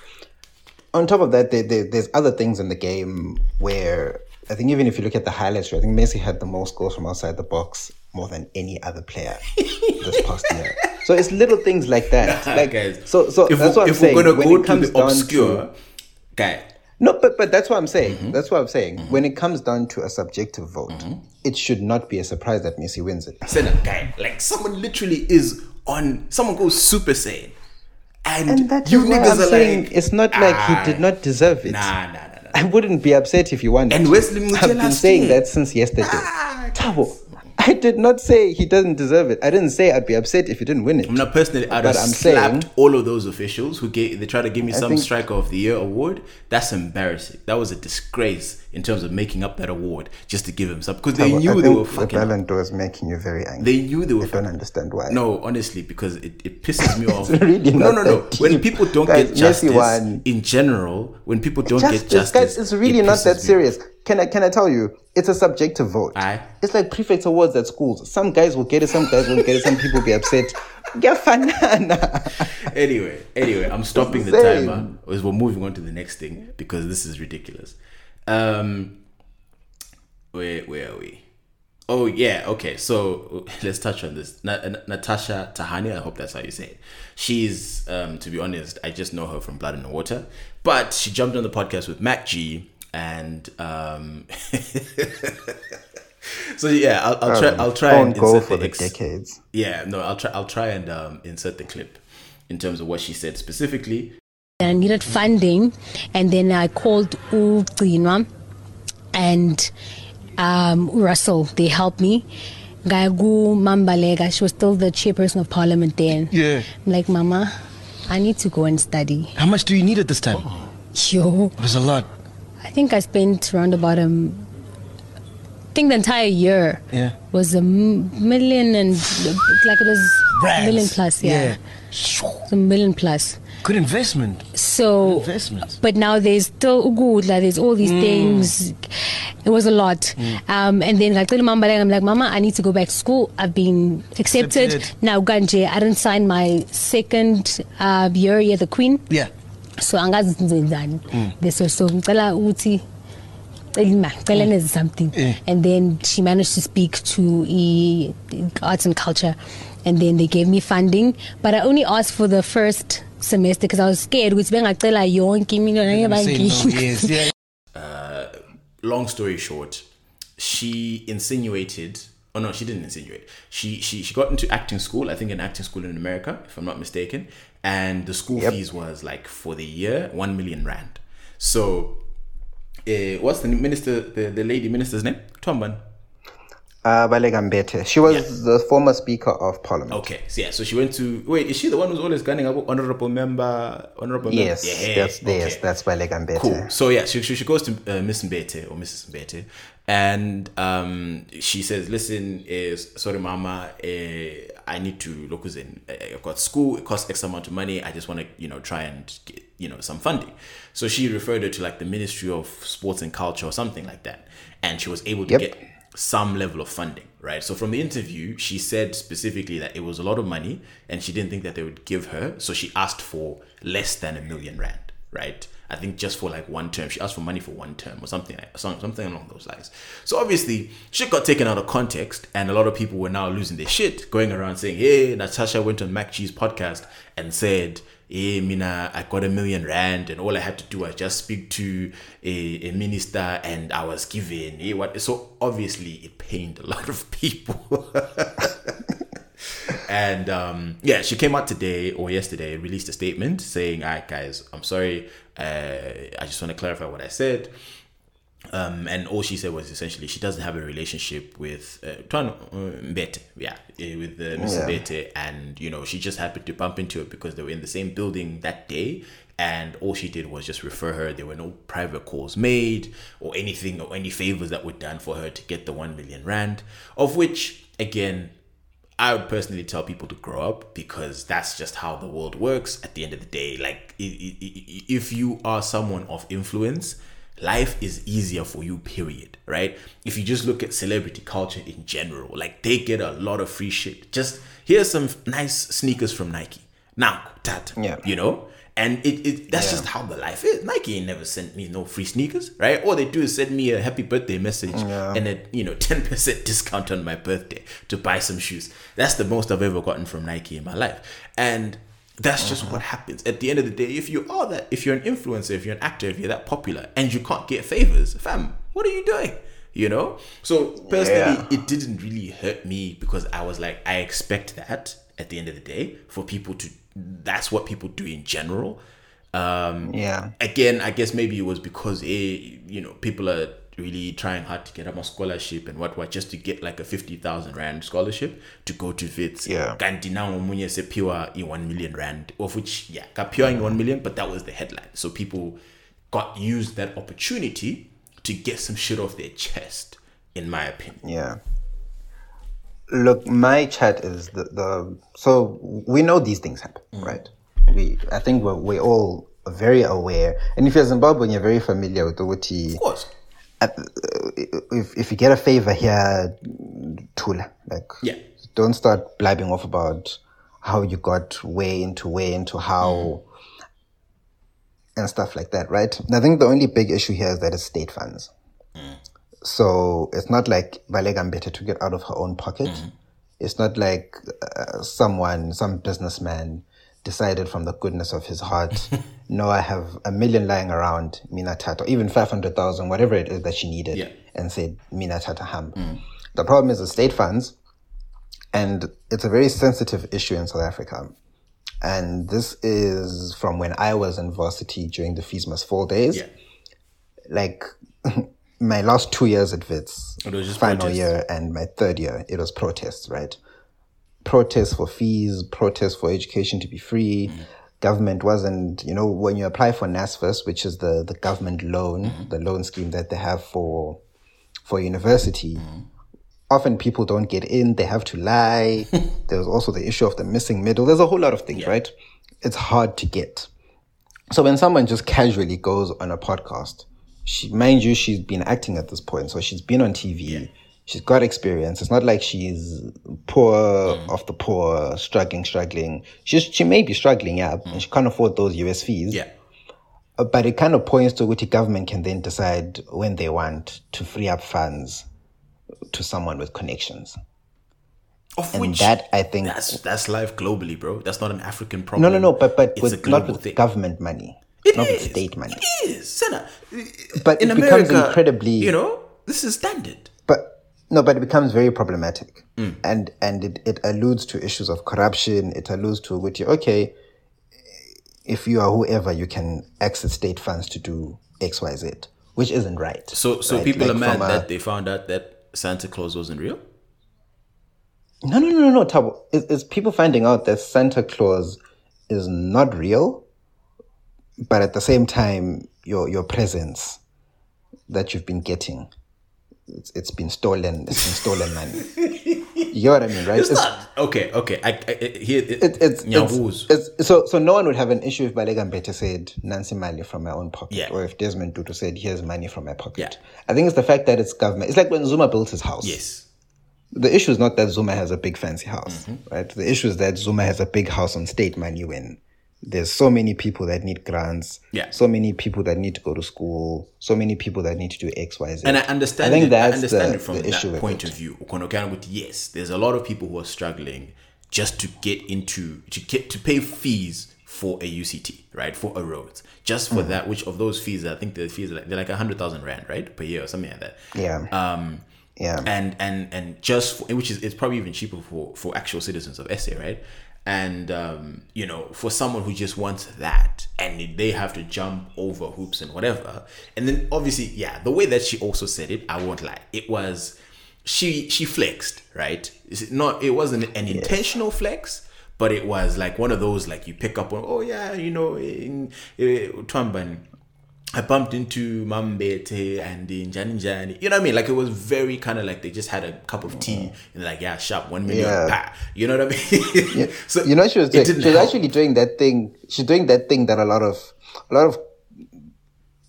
On top of that, there, there, there's other things in the game where I think even if you look at the highlights, I think Messi had the most goals from outside the box more than any other player this past year. So it's little things like that. Like guys. so, so if, that's what I'm saying. we're gonna when go it to comes the down obscure, to- guy, no, but but that's what I'm saying. Mm-hmm. That's what I'm saying. When it comes down to a subjective vote, it should not be a surprise that Messi wins it. Senna, guy, like someone literally is on. Someone goes Super Saiyan, and, And that's you niggas are saying like, it's not like "Ah, he did not deserve it. Nah, nah, nah, nah. I wouldn't be upset if he won. And. Wesley Mutia I've been saying that since yesterday. Ah, Tabo, I did not say he doesn't deserve it. I didn't say I'd be upset if he didn't win it. I'm not personally. I'd have I'm slapped saying- all of those officials who gave. They tried to give me some think- striker of the year award. That's embarrassing. That was a disgrace in terms of making up that award just to give him some because they I knew they think were the fucking. up. Ballon d'Or is making you very angry. They knew they were. I don't understand why. No, honestly, because it, it pisses me off. really no, no, no. When people don't Guys, get justice in general, when people don't get justice, guys, it's really it not that serious. Can I can I tell you? It's a subjective vote. Aye. It's like prefect awards at schools. Some guys will get it, some guys won't get it. Some people will be upset. Anyway, anyway, I'm stopping the same. timer as we're moving on to the next thing because this is ridiculous. Um, where where are we? Oh yeah, okay. So let's touch on this. Na- Na- Natasha Thahane, I hope that's how you say it. She's, um, to be honest, I just know her from Blood and Water, but she jumped on the podcast with Mac G, and um, so yeah, I'll, I'll try. I'll try Don't and go insert for the the ex- decades. yeah, no, I'll try. I'll try and um, insert the clip in terms of what she said specifically. I needed funding, and then I called Ugcinwa and um, Russell. They helped me. Gagu Mambalega, she was still the chairperson of parliament then. Yeah. I'm like, Mama, I need to go and study. How much do you need at this time? Yo, It was a lot. I think I spent around about a, I think the entire year Yeah. was a million and like it was Rands. million plus, yeah. Yeah. A million plus. Good investment. So, Investments. but now there's still ugudla, there's all Mm. these things. It was a lot. Um, and then like little mama, I'm like, Mama, I need to go back to school. I've been accepted. Accepted. Now, Ganje, I didn't sign my second uh, year the Queen. Yeah. So angazi ngenzeni. Mm. This was so ngicela ukuthi Elima, ngicela nenze something. And then she managed to speak to e, arts and culture, and then they gave me funding. But I only asked for the first semester because I was scared. Ukuthi bengacela yonke imiliyoni Say no, abangi. yes. Yeah. Uh, long story short, she insinuated. Oh no, she didn't insinuate. She she she got into acting school. I think an acting school in America, if I'm not mistaken. And the school Yep. fees was like for the year one million rand. So, uh, what's the minister? The, the lady minister's name? Tomban. Uh, Baleka Mbete. She was Yeah. the former Speaker of Parliament. Okay, so yeah, so she went to. Wait, is she the one who's always gunning up honorable member? Honorable Yes, member? Yeah, that's yes, okay. that's Baleka Mbete. Cool. So yeah, she, she, she goes to uh, Miss Mbete or Mrs. Mbete, and um, she says, "Listen, is sorry, Mama, uh, I need to look as in I've got school, it costs X amount of money. I just want to, you know, try and get, you know, some funding. So she referred her to like the Ministry of Sports and Culture or something like that. And she was able to Yep. get some level of funding, right? So from the interview, she said specifically that it was a lot of money and she didn't think that they would give her. So she asked for less than a million rand, right? I think just for like one term. She asked for money for one term or something like something along those lines. So obviously, shit got taken out of context, and a lot of people were now losing their shit, going around saying, "Hey, Natasha went on Mac G's podcast and said." Hey, Mina, I got a million rand, and all I had to do was just speak to a, a minister, and I was given. Hey, what? So obviously, it pained a lot of people. And um, yeah, she came out today or yesterday, released a statement saying, "All right, guys, I'm sorry. Uh, I just want to clarify what I said." Um, and all she said was essentially she doesn't have a relationship with uh, Twan uh, Mbete, yeah, eh, with uh, Miss Yeah. Mbete, and you know she just happened to bump into it because they were in the same building that day, and all she did was just refer her. There were no private calls made or anything or any favors that were done for her to get the one million rand, of which again I would personally tell people to grow up because that's just how the world works. At the end of the day, like if you are someone of influence, life is easier for you. Period. Right? If you just look at celebrity culture in general, like they get a lot of free shit. Just here's some nice sneakers from Nike. Now, that Yeah. you know. And it, it that's Yeah. just how the life is. Nike ain't never sent me no free sneakers, right? All they do is send me a happy birthday message and a you know ten percent discount on my birthday to buy some shoes. That's the most I've ever gotten from Nike in my life, and that's just mm-hmm. what happens. At the end of the day, if you are that, if you're an influencer, if you're an actor, if you're that popular, and you can't get favors, fam, what are you doing? You know. So personally, Yeah. it didn't really hurt me because I was like, I expect that at the end of the day for people to. That's what people do in general. Um, Yeah. again, I guess maybe it was because a you know people are really trying hard to get up a scholarship and what what just to get like a fifty thousand rand scholarship to go to Wits. Yeah. Kanti now omunye sephiwa i one million rand, of which yeah, kaphiwa in one million, but that was the headline. So people got used that opportunity to get some shit off their chest, in my opinion. Yeah. Look, my chat is the, the so we know these things happen, right? We I think we're we're all very aware. And if you're Zimbabwean, you're very familiar with the Uti. Of course. At, uh, if if you get a favor here, Tula, like Yeah. don't start blabbing off about how you got way into way into how and stuff like that, right? And I think the only big issue here is that it's state funds. So it's not like Baleka Mbete took it out of her own pocket. It's not like uh, someone, some businessman decided from the goodness of his heart, no, I have a million lying around, Mina Tata, even 500,000, whatever it is that she needed, Yeah. and said, Mina Tata Ham. The problem is the state funds, and it's a very sensitive issue in South Africa. And this is from when I was in varsity during the Fees Must Fall days Yeah. like my last two years at Wits, It was just final protests. year and my third year, it was protests, right? Protests for fees, protests for education to be free. Mm-hmm. Government wasn't, you know, when you apply for NSFAS, which is the, the government loan, Mm-hmm. the loan scheme that they have for for university, Mm-hmm. often people don't get in, they have to lie. There's also the issue of the missing middle. There's a whole lot of things, right? It's hard to get. So when someone just casually goes on a podcast, she, mind you, she's been acting at this point, so she's been on TV. She's got experience. It's not like she's poor of the poor, struggling, struggling. She's she may be struggling, yeah, and she can't afford those US fees. Yeah. Uh, But it kind of points to which the government can then decide when they want to free up funds to someone with connections. Of And which that I think that's that's life globally, bro. That's not an African problem. no, no, no. but but it's with, not with government money, It not is. state money. It is, Senna. But in it becomes America, incredibly- You know, this is standard. but no, but it becomes very problematic, Mm. and and it, it alludes to issues of corruption. It alludes to which okay, if you are whoever, you can access state funds to do X, Y, Z, which isn't right. So, so right? people Like are mad a- that they found out that Santa Claus wasn't real. No, no, no, no, no, Tabo. It's, it's people finding out that Santa Claus is not real, but at the same time, your your presence that you've been getting, it's, it's been stolen. It's been stolen money. You know what I mean, right? It's not okay. Okay, I, I, here it, It, it's, it's, it's so so no one would have an issue if Baleka Mbete said Nancy Mali from my own pocket, Yeah. or if Desmond Tutu said here's money from my pocket. Yeah. I think it's the fact that it's government. It's like when Zuma built his house. yes, The issue is not that Zuma has a big fancy house, Mm-hmm. right? The issue is that Zuma has a big house on state money when there's so many people that need grants, Yeah. so many people that need to go to school, so many people that need to do X, Y, Z. and I understand. I think it, that's I understand the, it from the issue that point of view. With yes, there's a lot of people who are struggling just to get into to get to pay fees for a UCT, right? For a road, just for that. Which of those fees? I think the fees are like they're like a hundred thousand rand, right, per year or something like that. Yeah. Um, Yeah. and and and just for, which is it's probably even cheaper for for actual citizens of SA, right? And um, you know, for someone who just wants that, and they have to jump over hoops and whatever, and then obviously, yeah, the way that she also said it, I won't lie, it was she she flexed, right? Is it not? It wasn't an intentional flex. But it was like one of those like you pick up on. Oh yeah, you know, in, in Twamban, I bumped into Mambete and in Jani Jani. You know what I mean? Like it was very kind of like they just had a cup of tea and like, yeah, sharp, one million. Yeah. pa. You know what I mean? so you know she was doing, she was help. actually doing that thing she's doing that thing that a lot of a lot of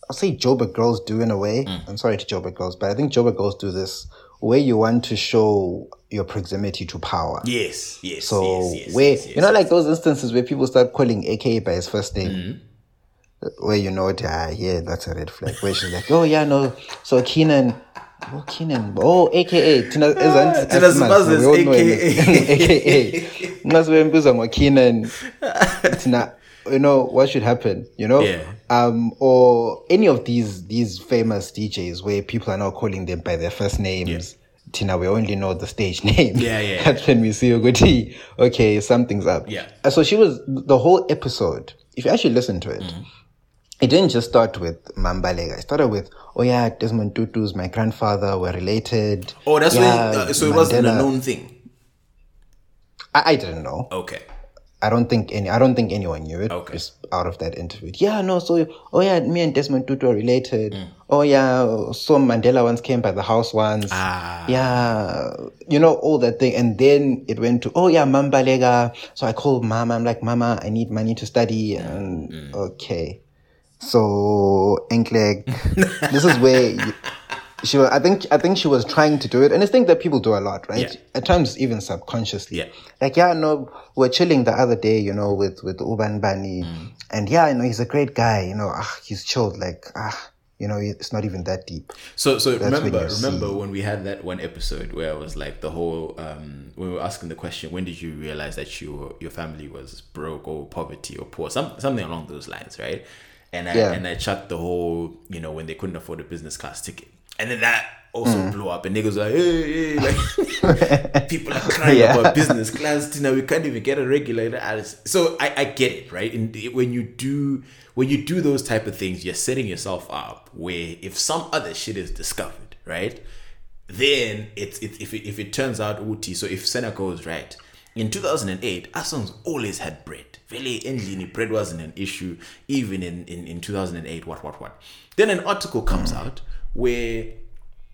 I'll say Joburg girls do in a way. Mm. I'm sorry to Joburg girls, but I think Joburg girls do this where you want to show your proximity to power. Yes, yes. So yes, yes, where yes, you know, like those instances where people start calling AKA by his first name, Mm-hmm. Where you know, ah, yeah, that's a red flag. Where she's like, oh yeah, no, so Kiernan. Oh, Kiernan. Oh, AKA. Tina, isn't, Tina Zimbabwe is AKA. Ngazwembuza ngo Kiernan. Tina, you know, what should happen, you know? Yeah. Um, or any of these, these famous DJs where people are now calling them by their first names. Tina, we only know the stage name. Yeah, yeah, That's when we see Ogoti. Okay, something's up. Yeah. Uh, So she was the whole episode. If you actually listen to it, Mm-hmm. It didn't just start with Mambalega. It started with, oh yeah, Desmond Tutu's my grandfather were related. Oh, that's yeah. Uh, so it wasn't a known thing. I, I didn't know. Okay. I don't think any. I don't think anyone knew it. Okay. Just out of that interview. Yeah, no. So, oh yeah, me and Desmond Tutu are related. Mm. Oh yeah, so Mandela once came by the house once. Ah. Yeah, you know all that thing, and then it went to oh yeah, Mambalega. So I called Mama. I'm like, Mama, I need money to study. Mm. And okay, so Enkleg, this is where. You, she I think I think she was trying to do it, and it's thing that people do a lot, right? Yeah. At times, even subconsciously. Yeah. Like yeah, no, we're chilling the other day, you know, with with Uban Bani, Mm. and yeah, you know, he's a great guy, you know, ah, he's chilled, like ah, you know, it's not even that deep. So so That's remember you remember see- when we had that one episode where I was like the whole um when we were asking the question when did you realize that you your family was broke or poverty or poor some something along those lines right and I Yeah. and I chucked the whole you know when they couldn't afford a business class ticket and then that also Mm. blew up and niggas like hey, hey like people are crying Yeah. about business class you know we can't even get a regulator so I, I get it right and when you do when you do those type of things you're setting yourself up where if some other shit is discovered right then it's it, if, it, if it turns out uti so if Seneca is right in 2008 Asons always had bread really endlini bread wasn't an issue even in, in in 2008 what what what then an article comes out where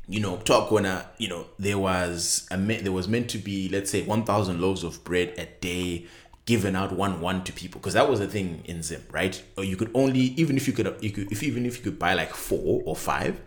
you know, talk when uh, you know there was a there was meant to be let's say one thousand loaves of bread a day given out one one to people because that was the thing in Zim, right? Or you could only even if you could you could if even if you could buy like four or five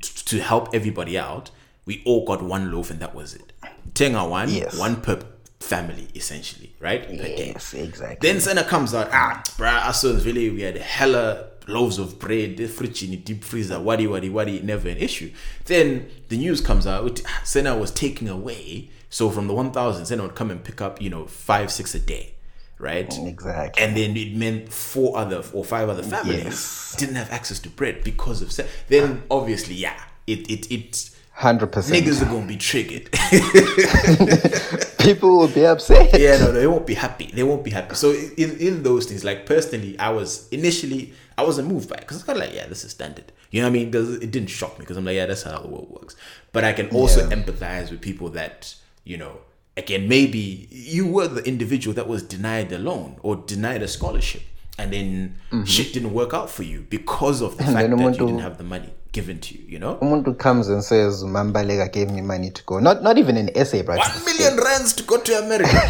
t- to help everybody out, we all got one loaf and that was it. Tenga one, Yes. one per family essentially, right? Yes, exactly. Then Senna comes out, ah, bruh, Asons really, we had hella loaves of bread, the fridge in the deep freezer, waddy, waddy, waddy, never an issue. Then the news comes out, Senna was taking away, so from the 1,000, Senna would come and pick up, you know, five, six a day, right? Exactly. And then it meant four other or five other families Yes. didn't have access to bread because of Senna. Then obviously, yeah, it, it, it, Hundred percent. niggas are gonna be triggered. People will be upset. yeah, no, no, they won't be happy. They won't be happy. So in in those things, like personally, I was initially I wasn't moved by it because it's kind of like, yeah, this is standard. You know what I mean? It didn't shock me because I'm like, yeah, that's how the world works. But I can also Yeah. empathize with people that you know. Again, maybe you were the individual that was denied a loan or denied a scholarship, and then shit didn't work out for you because of the Mm-hmm. And fact that you didn't have the money. Given to you. You know, Umuntu comes and says, Mambalega gave me money to go. Not not even an essay, but one million rands to go to America.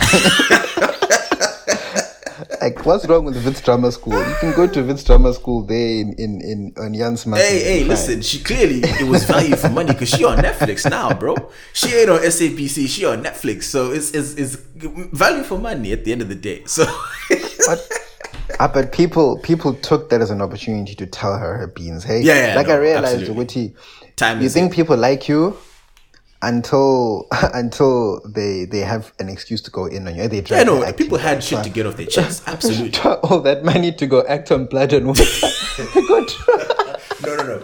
like what's wrong with Wits Drama School? You can go to Wits Drama School there in in, in on Jan's hey, hey, listen. She clearly it was value for money because she on Netflix now, bro. She ain't on SABC. She on Netflix, so it's it's, it's value for money at the end of the day. So. But, but people people took that as an opportunity to tell her her beans. Hey, Yeah, yeah, like no, I realized. Uguti, Time you think people like you until until they they have an excuse to go in on you. They Yeah, no, acting. people had shit to get off their chest. Absolutely. all that money to go act on blood and water. Go to- No, no, no.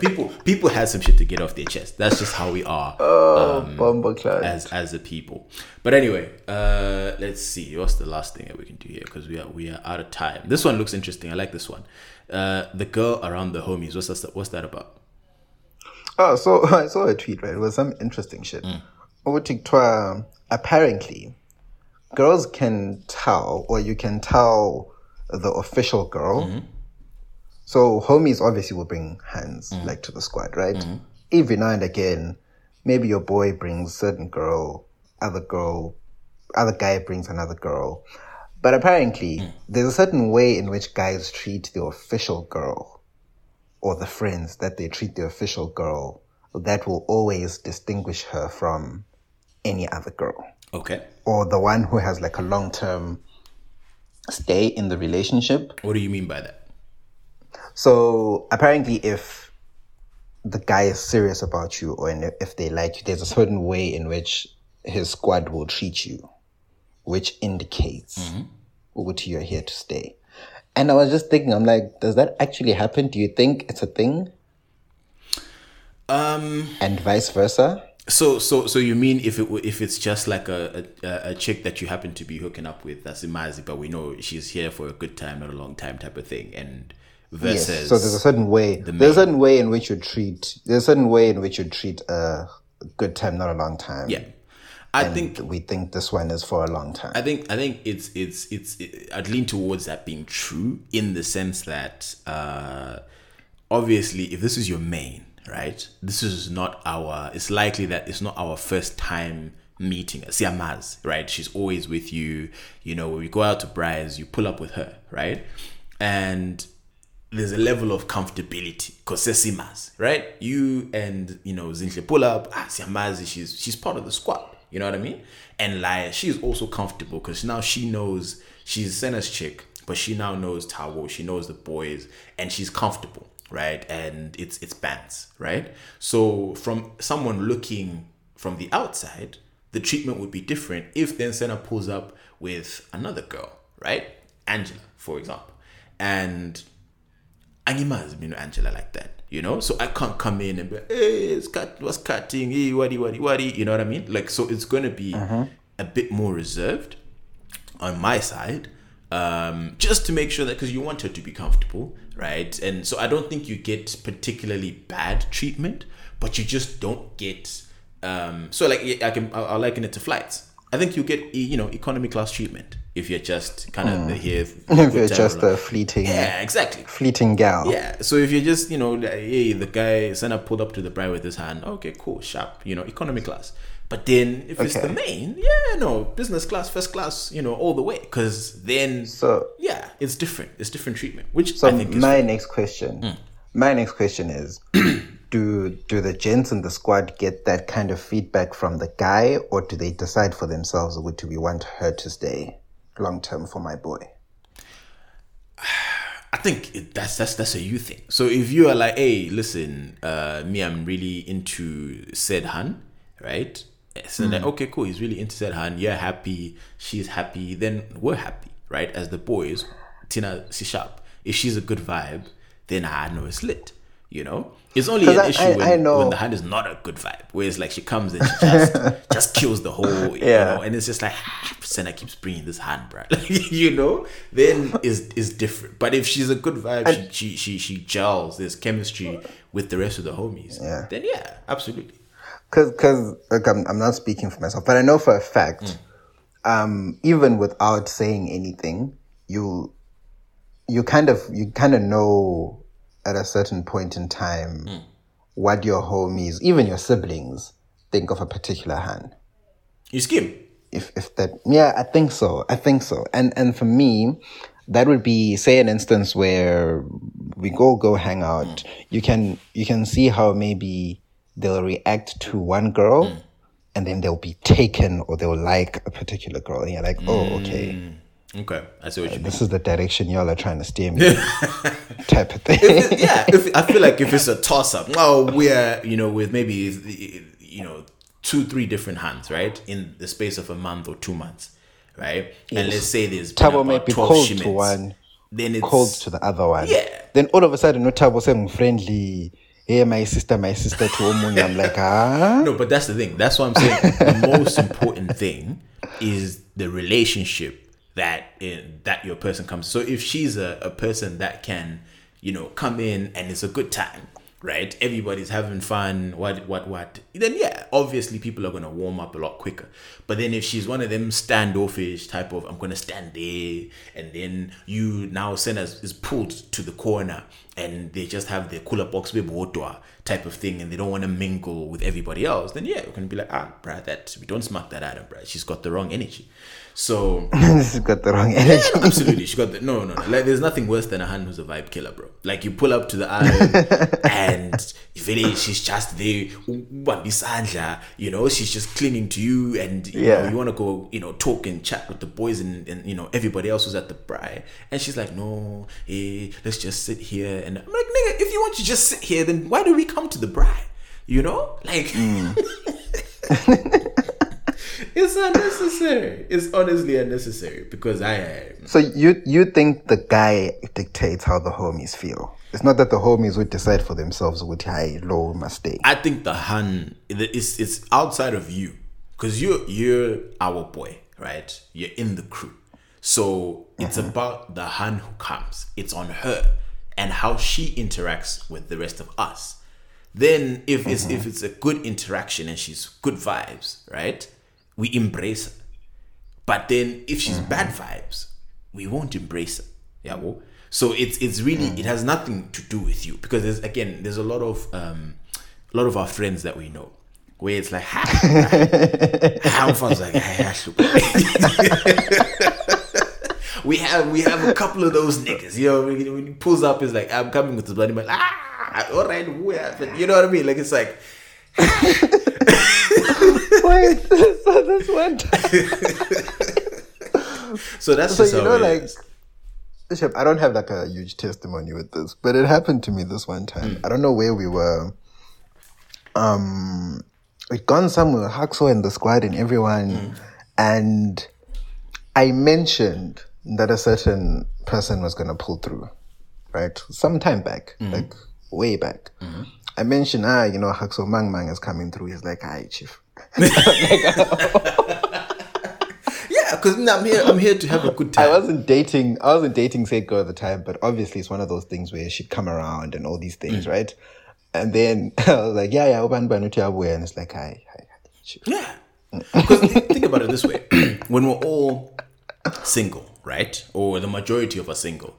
People, people had some shit to get off their chest. That's just how we are oh, um, class. as as a people. But anyway, uh, let's see. What's the last thing that we can do here? Because we are we are out of time. This one looks interesting. I like this one. Uh, the girl around the homies. What's that? What's that about? Oh, so I saw a tweet, right? It was some interesting shit. Mm. Over TikTok, um, apparently, girls can tell, or you can tell the official girl. Mm-hmm. So homies obviously will bring hands mm. like to the squad, right? Mm-hmm. Every now and again, maybe your boy brings certain girl, other girl, other guy brings another girl. But apparently, mm. there's a certain way in which guys treat the official girl or the friends that they treat the official girl that will always distinguish her from any other girl Okay. or the one who has like a long term stay in the relationship. What do you mean by that? So apparently, if the guy is serious about you or if they like you, there's a certain way in which his squad will treat you, which indicates what you're here to stay. And I was just thinking, I'm like, does that actually happen? Do you think it's a thing? Um. And vice versa? So so so you mean if it if it's just like a a, a chick that you happen to be hooking up with that's Imazi, but we know she's here for a good time, not a long time type of thing, and versus Yes. So there's a certain way. the There's a certain way in which you treat. There's a certain way in which you treat a good time, not a long time. yeah. I And think we think this one is for a long time. I think I think it's it's it's it, I'd lean towards that being true in the sense that uh, obviously if this is your main right, this is not our. It's likely that it's not our first time meeting. Siamaz, right? She's always with you. You know, when we go out to braais, you pull up with her, right? And there's a level of comfortability because right? You and you know Zinhle pull up. Ah, Siamazi, she's she's part of the squad. You know what I mean? And like she's also comfortable because now she knows she's Sena's chick, but she now knows Tawo. She knows the boys, and she's comfortable, right? And it's it's bands, right? So from someone looking from the outside, the treatment would be different if then Senna pulls up with another girl, right? Angela, for example, and Animas, you know, Angela like that, you know? So I can't come in and be like, hey, it's cut, what's cutting, hey, waddy, waddy, waddy, you know what I mean? Like, so it's going to be a bit more reserved on my side, um, just to make sure that, because you want her to be comfortable, right? And so I don't think you get particularly bad treatment, but you just don't get, um, so like, I can, I'll liken it to flights. I think you get, you know, economy class treatment if you're just kind of here. if you're just a fleeting, Yeah, exactly. fleeting gal. Yeah. So if you're just, you know, like, hey, the guy Senna pulled up to the bride with his hand. Okay, cool, sharp. You know, economy class. But then if it's the main, yeah, no, business class, first class, you know, all the way. Because then, So- yeah, it's different. It's different treatment, which So I think is my next question, Hmm. my next question is, do do the gents in the squad get that kind of feedback from the guy, or do they decide for themselves, do we want her to stay long term for my boy? I think it, that's that's that's a you thing. So if you are like, hey, listen, uh, me, I'm really into said Han, right? So then, okay, cool. He's really into said Han. You're happy. She's happy. Then we're happy, right? As the boys, Tina C sharp. If she's a good vibe, then I know it's lit. You know, it's only an I- issue I- when, I know- when the hand is not a good vibe. Where it's like she comes and she just just kills the whole, you Yeah. know, and it's just like ah, Senna keeps bringing this hand, bro. you know, then is is different. But if she's a good vibe, she, she she she gels. There's chemistry with the rest of the homies. Yeah. Then yeah, absolutely. Because because like, I'm I'm not speaking for myself, but I know for a fact, Hmm. um, even without saying anything, you you kind of you kind of know at a certain point in time Hmm. what your homies, even your siblings, think of a particular hand. You skim. if if that yeah i think so i think so. And and for me that would be say an instance where we go go hang out. Hmm. You can you can see how maybe they'll react to one girl hmm. and then they'll be taken or they'll like a particular girl. And you're like oh okay hmm. Okay, I see what you mean. this is the direction y'all are trying to steer me type of thing If- yeah, if, I feel like if it's a toss up, well, we're you know with maybe you know two, three different hands, right, in the space of a month or two months, right, and let's say there's Tabo may be 12 cold to one then it's cold to the other one Yeah. then all of a sudden no tabo saying friendly hey my sister my sister to omunye i'm like ah No, but that's the thing. That's what I'm saying. the most important thing is the relationship that in, that your person comes. So if she's a, a person that can, you know, come in and it's a good time, right? Everybody's having fun. What what what? Then yeah, obviously people are gonna warm up a lot quicker. But then if she's one of them standoffish type of, I'm gonna stand there, and then you now send us is pulled to the corner, and they just have their cooler box with water type of thing, and they don't want to mingle with everybody else. Then yeah, we're gonna be like, ah, bruh, that we don't smack that at her, bruh. She's got the wrong energy. So this has got the wrong energy yeah, absolutely. She got the no, no, no. Like, there's nothing worse than a hand who's a vibe killer, bro. Like, you pull up to the island and really, she's just there, you know, she's just clinging to you, and you Yeah. know, you want to go, you know, talk and chat with the boys and, and you know everybody else who's at the braai, and she's like, no, eh, let's just sit here. And I'm like, nigga, if you want to just sit here, then why do we come to the braai? You know, like. It's unnecessary. It's honestly unnecessary because I So you you think the guy dictates how the homies feel? It's not that the homies would decide for themselves which high low must stay. I think the hun it's it's outside of you because you're you're our boy, right? You're in the crew, so it's mm-hmm. about the hun who comes. It's on her and how she interacts with the rest of us. Then if it's mm-hmm. if it's a good interaction and she's good vibes, right? We embrace her. But then if she's bad vibes, we won't embrace her. Yeah, well. So it's it's really it has nothing to do with you. Because there's again there's a lot of um a lot of our friends that we know where it's like ha ha like "Hey, we have we have a couple of those niggas you know when he, pulls up he's like I'm coming with the bloody man. Ah all right you know what I mean? Like it's like Wait, so this one so that's So you know, like. Bishop, I don't have like a huge testimony with this, but it happened to me this one time. I don't know where we were. Um, we'd gone somewhere, Haxo and the squad and everyone, and I mentioned that a certain person was gonna pull through, right? Some time back, like way back. I mentioned, ah, you know, Haxo Mang Mang is coming through. He's like, hi, chief. yeah because I'm here I'm here to have a good time. I wasn't dating. I wasn't dating Said Girl at the time, but obviously it's one of those things where she'd come around and all these things, right? And then I was like, yeah, yeah, Uban Banuti Abwe, and it's like, hi, hi, hi. chief. Yeah. Because think about it this way when we're all single, right? Or the majority of us single,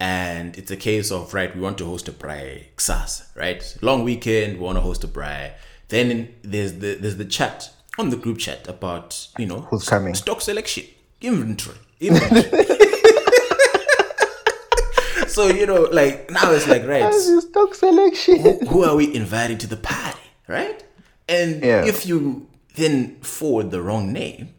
and it's a case of, right, we want to host a braai XAS, right? Long weekend, we want to host a braai. Then there's the there's the chat on the group chat about, you know, Who's coming? stock selection, inventory. inventory. so, you know, like now it's like, right, stock selection? who are we inviting to the party, right? And Yeah. if you then forward the wrong name,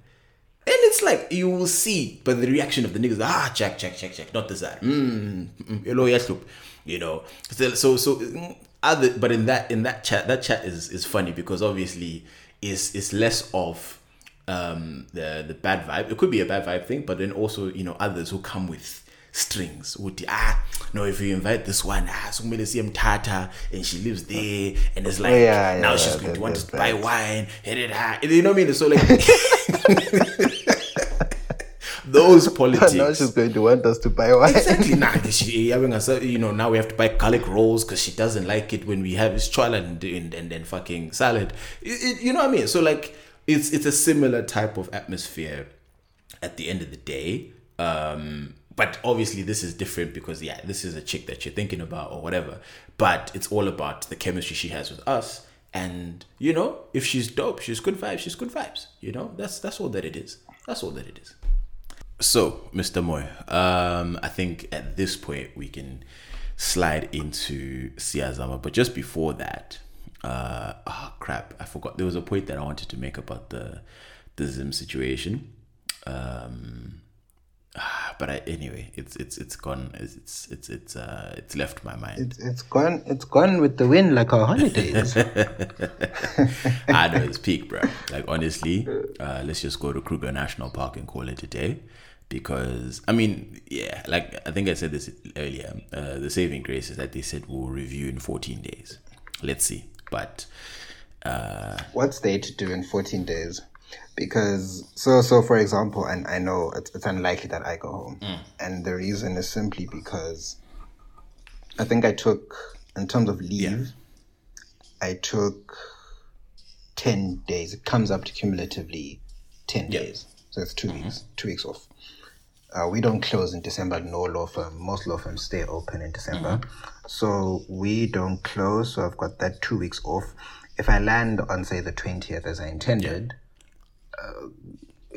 it's like you will see, but the reaction of the niggas, ah, check, check, check, check, not this mm, mm, hello, yes, look, you know. So, so, so mm, other, but in that in that chat, that chat is is funny because obviously is is less of um the the bad vibe. It could be a bad vibe thing, but then also you know others who come with strings would ah no if you invite this one ah so see Tata and she lives there and it's like Yeah, now yeah, she's going to want us to buy wine hit it you know what I mean? So like those politics. now she's going to want us to buy wine. exactly. Nah she having us you know now we have to buy garlic rolls because she doesn't like it when we have and and, and, and fucking salad. It- it- you know what I mean? So like it's it's a similar type of atmosphere at the end of the day. Um but obviously this is different because yeah, this is a chick that you're thinking about or whatever. But it's all about the chemistry she has with us. And you know, if she's dope, she's good vibes, she's good vibes. You know, that's that's all that it is. That's all that it is. So, Mr. Moy, um, I think at this point we can slide into Siazama, but just before that, uh, oh crap, I forgot. There was a point that I wanted to make about the the Zim situation. Um, but I, anyway, it's it's it's gone. It's it's it's it's uh it's left my mind. It's, it's gone. It's gone with the wind like our holidays. I know it's peak, bro. Like honestly, uh, let's just go to Kruger National Park and call it a day. Because I mean, yeah, like I think I said this earlier. Uh, the saving grace is that they said we'll review in 14 days. Let's see, but uh, What's they to do in 14 days? Because so so for example, and I know it's, it's unlikely that I go home, mm. and the reason is simply because I think I took in terms of leave, I took 10 days. It comes up to cumulatively 10 Yeah. days, so it's 2 mm-hmm. weeks, two weeks off. Uh, we don't close in December. No law firm. Most law firms stay open in December. Mm-hmm. So we don't close. So I've got that two weeks off. If I land on, say, the 20th as I intended, uh,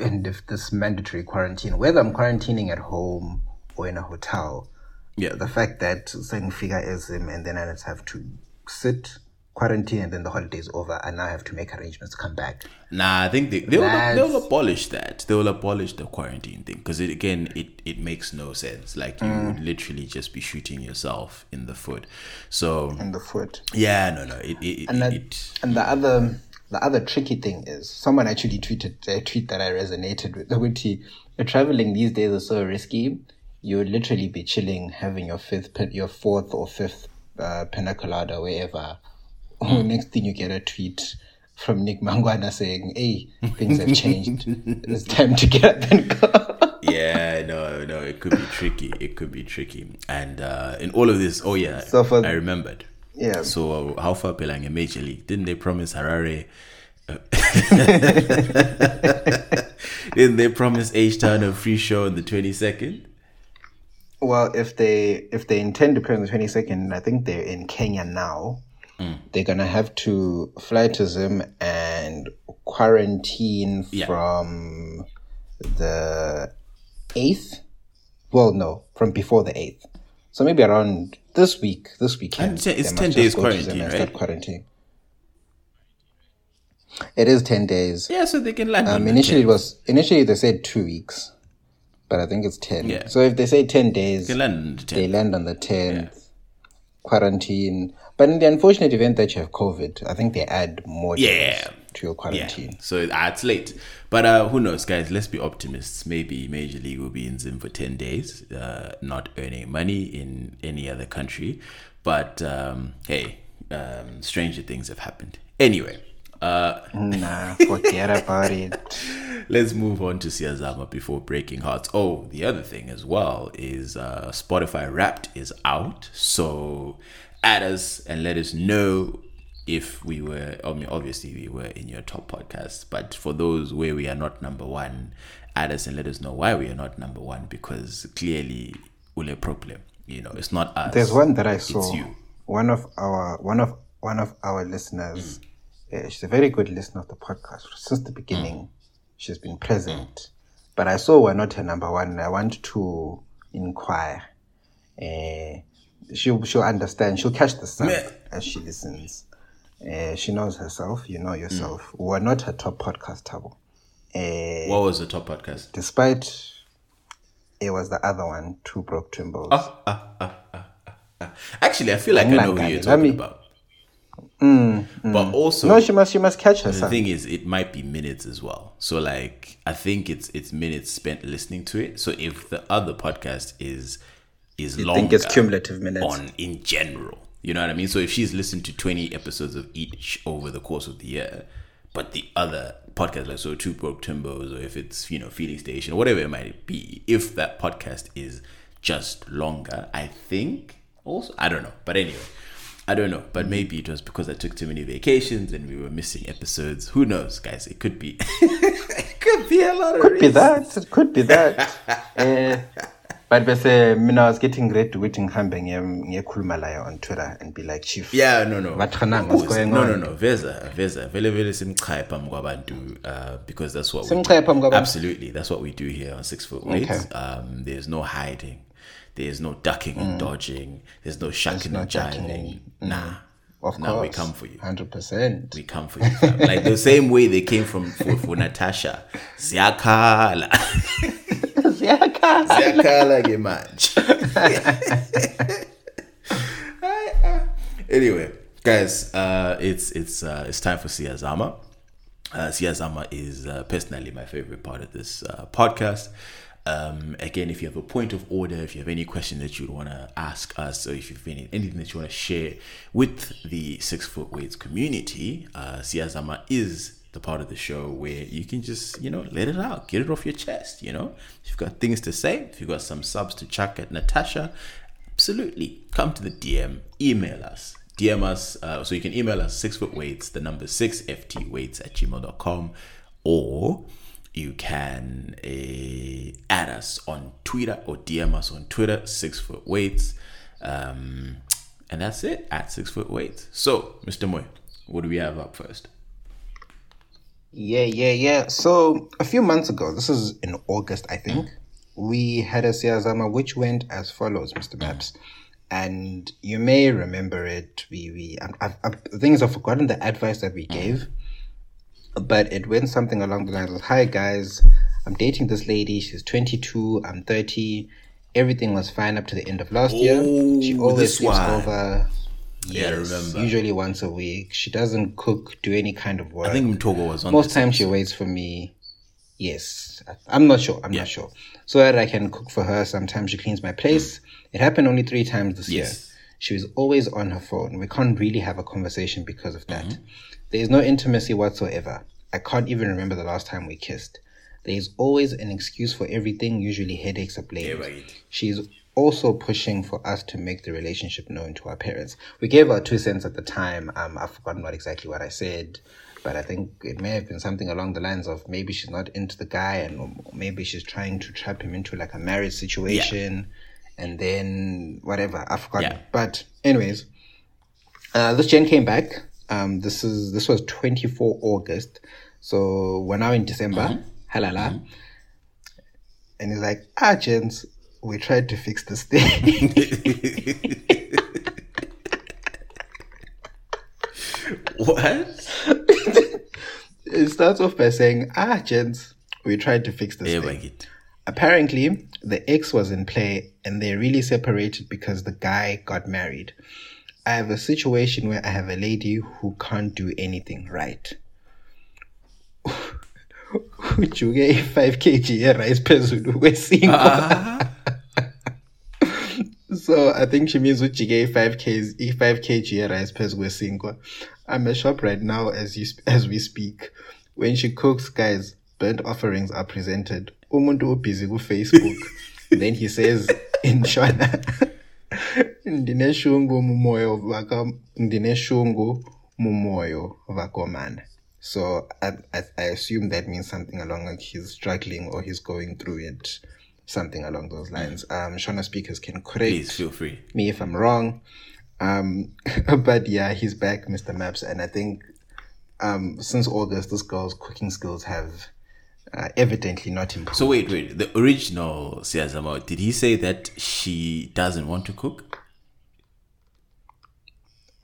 and if this mandatory quarantine, whether I'm quarantining at home or in a hotel, yeah, the fact that saying figure is him and then I just have to sit, quarantine, and then the holiday's over, and now I have to make arrangements to come back. Nah, I think they they'll, they'll abolish that. They'll abolish the quarantine thing because it again it it makes no sense. Like you Mm. would literally just be shooting yourself in the foot. So in the foot. yeah, no, no, it it, And, it, that, it and the other the other tricky thing is someone actually tweeted a tweet that I resonated with. Which traveling these days is so risky. You would literally be chilling, having your fifth, your fourth or fifth uh, pina colada wherever. Next thing you get a tweet from Nick Mangwana saying, "Hey, things have changed. it's time to get up and go." yeah, no, no, it could be tricky. It could be tricky. And uh, in all of this, oh yeah, So for- I remembered. Yeah. So uh, how far Pelang in Major League? Didn't they promise Harare? uh, didn't they promise H Town a free show on the twenty second? Well, if they if they intend to play on the twenty second, I think they're in Kenya now. They're gonna have to fly to Zim and quarantine Yeah. from the eighth. Well, no, from before the eighth. So maybe around this week. This weekend, It's ten- it's 10 days just go to Zim quarantine, right? quarantine. It is ten days. Yeah, so they can land. on Um, initially, it was initially they said two weeks, but I think it's ten. Yeah. So if they say ten days, They land on the they 10th. land on the 10th, quarantine. But in the unfortunate event that you have COVID, I think they add more days Yeah. To your Yeah, so uh, it's late, but uh, who knows, guys? Let's be optimists. Maybe Major League will be in Zim for ten days, uh, not earning money in any other country. But um, hey, um, stranger things have happened. Anyway, uh, Nah, forget about it. let's move on to Siazama before breaking hearts. Oh, the other thing as well is uh, Spotify Wrapped is out, so add us and let us know if we were. I mean, obviously we were in your top podcast, but for those where we are not number one, add us and let us know why we are not number one because clearly ule problem. You know, it's not us. There's one that I It's saw. you. One of our one of one of our listeners. Mm. uh, she's a very good listener of the podcast since the beginning. She's been present, but I saw we're not her number one. I want to inquire. Uh, she'll she'll understand. She'll catch the sun as she listens. Uh, she knows herself. You know yourself. Mm. We're not her top podcast, Tabo. Uh, What was the top podcast? despite it was the other one, Two Broke Twimbos. Ah, Actually, I feel like I know who you're talking me- about. But also, no, she must she must catch her the thing is it might be minutes as well so like i think it's it's minutes spent listening to it so if the other podcast is is You longer think it's cumulative minutes? on in general you know what i mean so if she's listened to 20 episodes of each over the course of the year but the other podcast like so two broke timbos or if it's you know feeding station or whatever it might be if that podcast is just longer i think also i don't know but anyway I don't know, but maybe it was because I took too many vacations and we were missing episodes. Who knows, guys? It could be. it could be a lot of could be that. It could be that. uh, But bese mina I was getting ready ukuthi ngihambe ngiye- ngiyekhuluma laye on Twitter and be like, Chief. Yeah, no, no. What what's going no, on? no, no. Veza, Veza. Vele vele simchaye phambi kwabantu uh, because that's what we Simchaye phambi kwabantu? Absolutely. That's what we do here on Six Foot Weights. Okay. Um, there's no hiding. There's no ducking and dodging. There's no shucking no and jiving. and- Nah. Of we course. come for you. 100%. We come for you. like the same way they came from for, for Natasha. Ziyakhala. Ziyakhala ke manje. anyway, guys, uh, it's it's uh, it's time for Siyazama. Uh, Siyazama is uh, personally my favorite part of this uh, podcast. Um, again, if you have a point of order, if you have any question that you want to ask us, or if you've any, anything that you want to share with the Six Foot Weights community, uh, Siyazama is the part of the show where you can just, you know, let it out, get it off your chest, you know. If you've got things to say, if you've got some subs to chuck at Natasha, absolutely come to the DM, email us. DM us, uh, so you can email us six foot weights, the number six ft weights at gmail.com, or you can uh, add us on Twitter or DM us on Twitter, six foot weights. Um, and that's it at six foot weights. So, Mr. Moy, what do we have up first? Yeah, yeah, yeah. So a few months ago, this is in August, I think, we had a Siyazama which went as follows, Mr. Maps. And you may remember it. We, we, I, I, I, the thing is, I've forgotten the advice that we gave, but it went something along the lines of, "Hi guys, I'm dating this lady. She's 22. I'm 30. Everything was fine up to the end of last year. She always this sleeps one. over. Yeah, I remember. Usually once a week. She doesn't cook, do any kind of work. I think Mtogo was on Most this times she waits for me. Yes, I- I'm not sure. I'm Yeah. not sure. So that I can cook for her. Sometimes she cleans my place. It happened only three times this year. Yes. She was always on her phone. We can't really have a conversation because of that. Mm-hmm. There is no intimacy whatsoever. I can't even remember the last time we kissed. There is always an excuse for everything. Usually headaches are blamed. Yeah, right. She's also pushing for us to make the relationship known to our parents. We gave our two cents at the time. Um, I've forgotten what exactly what I said, but I think it may have been something along the lines of maybe she's not into the guy, and maybe she's trying to trap him into like a marriage situation, and then whatever. I've forgotten. Yeah. But anyways, uh, this Jen came back. Um, this is this was 24 August, so we're now in December. Halala. And he's like, ah, gents, we tried to fix this thing. What? it starts off by saying, ah, gents, we tried to fix this Yeah, thing. like. Apparently, the ex was in play and they really separated because the guy got married. I have a situation where I have a lady who can't do anything right. ujuke i-5 kg ye-rice phezulu kwesinkwa so i think she means ujike i-5 kg i-5 kg ye-rice phezu kwesinkwa i'm a shop right now as you as we speak. When she cooks guys burnt offerings are presented. Umuntu ubusy ku-facebook then he says in shona ndineshungu mumoyo vaka ndineshungu mumoyo vakomana. So I, I, I assume that means something along like he's struggling or he's going through it something along those lines. Um shona speakers can correct Please feel free. me if i'm wrong. Um but yeah he's back mr maps and i think um since august this girl's cooking skills have uh, evidently not improved So wait, wait. The original Siyazama, did he say that she doesn't want to cook?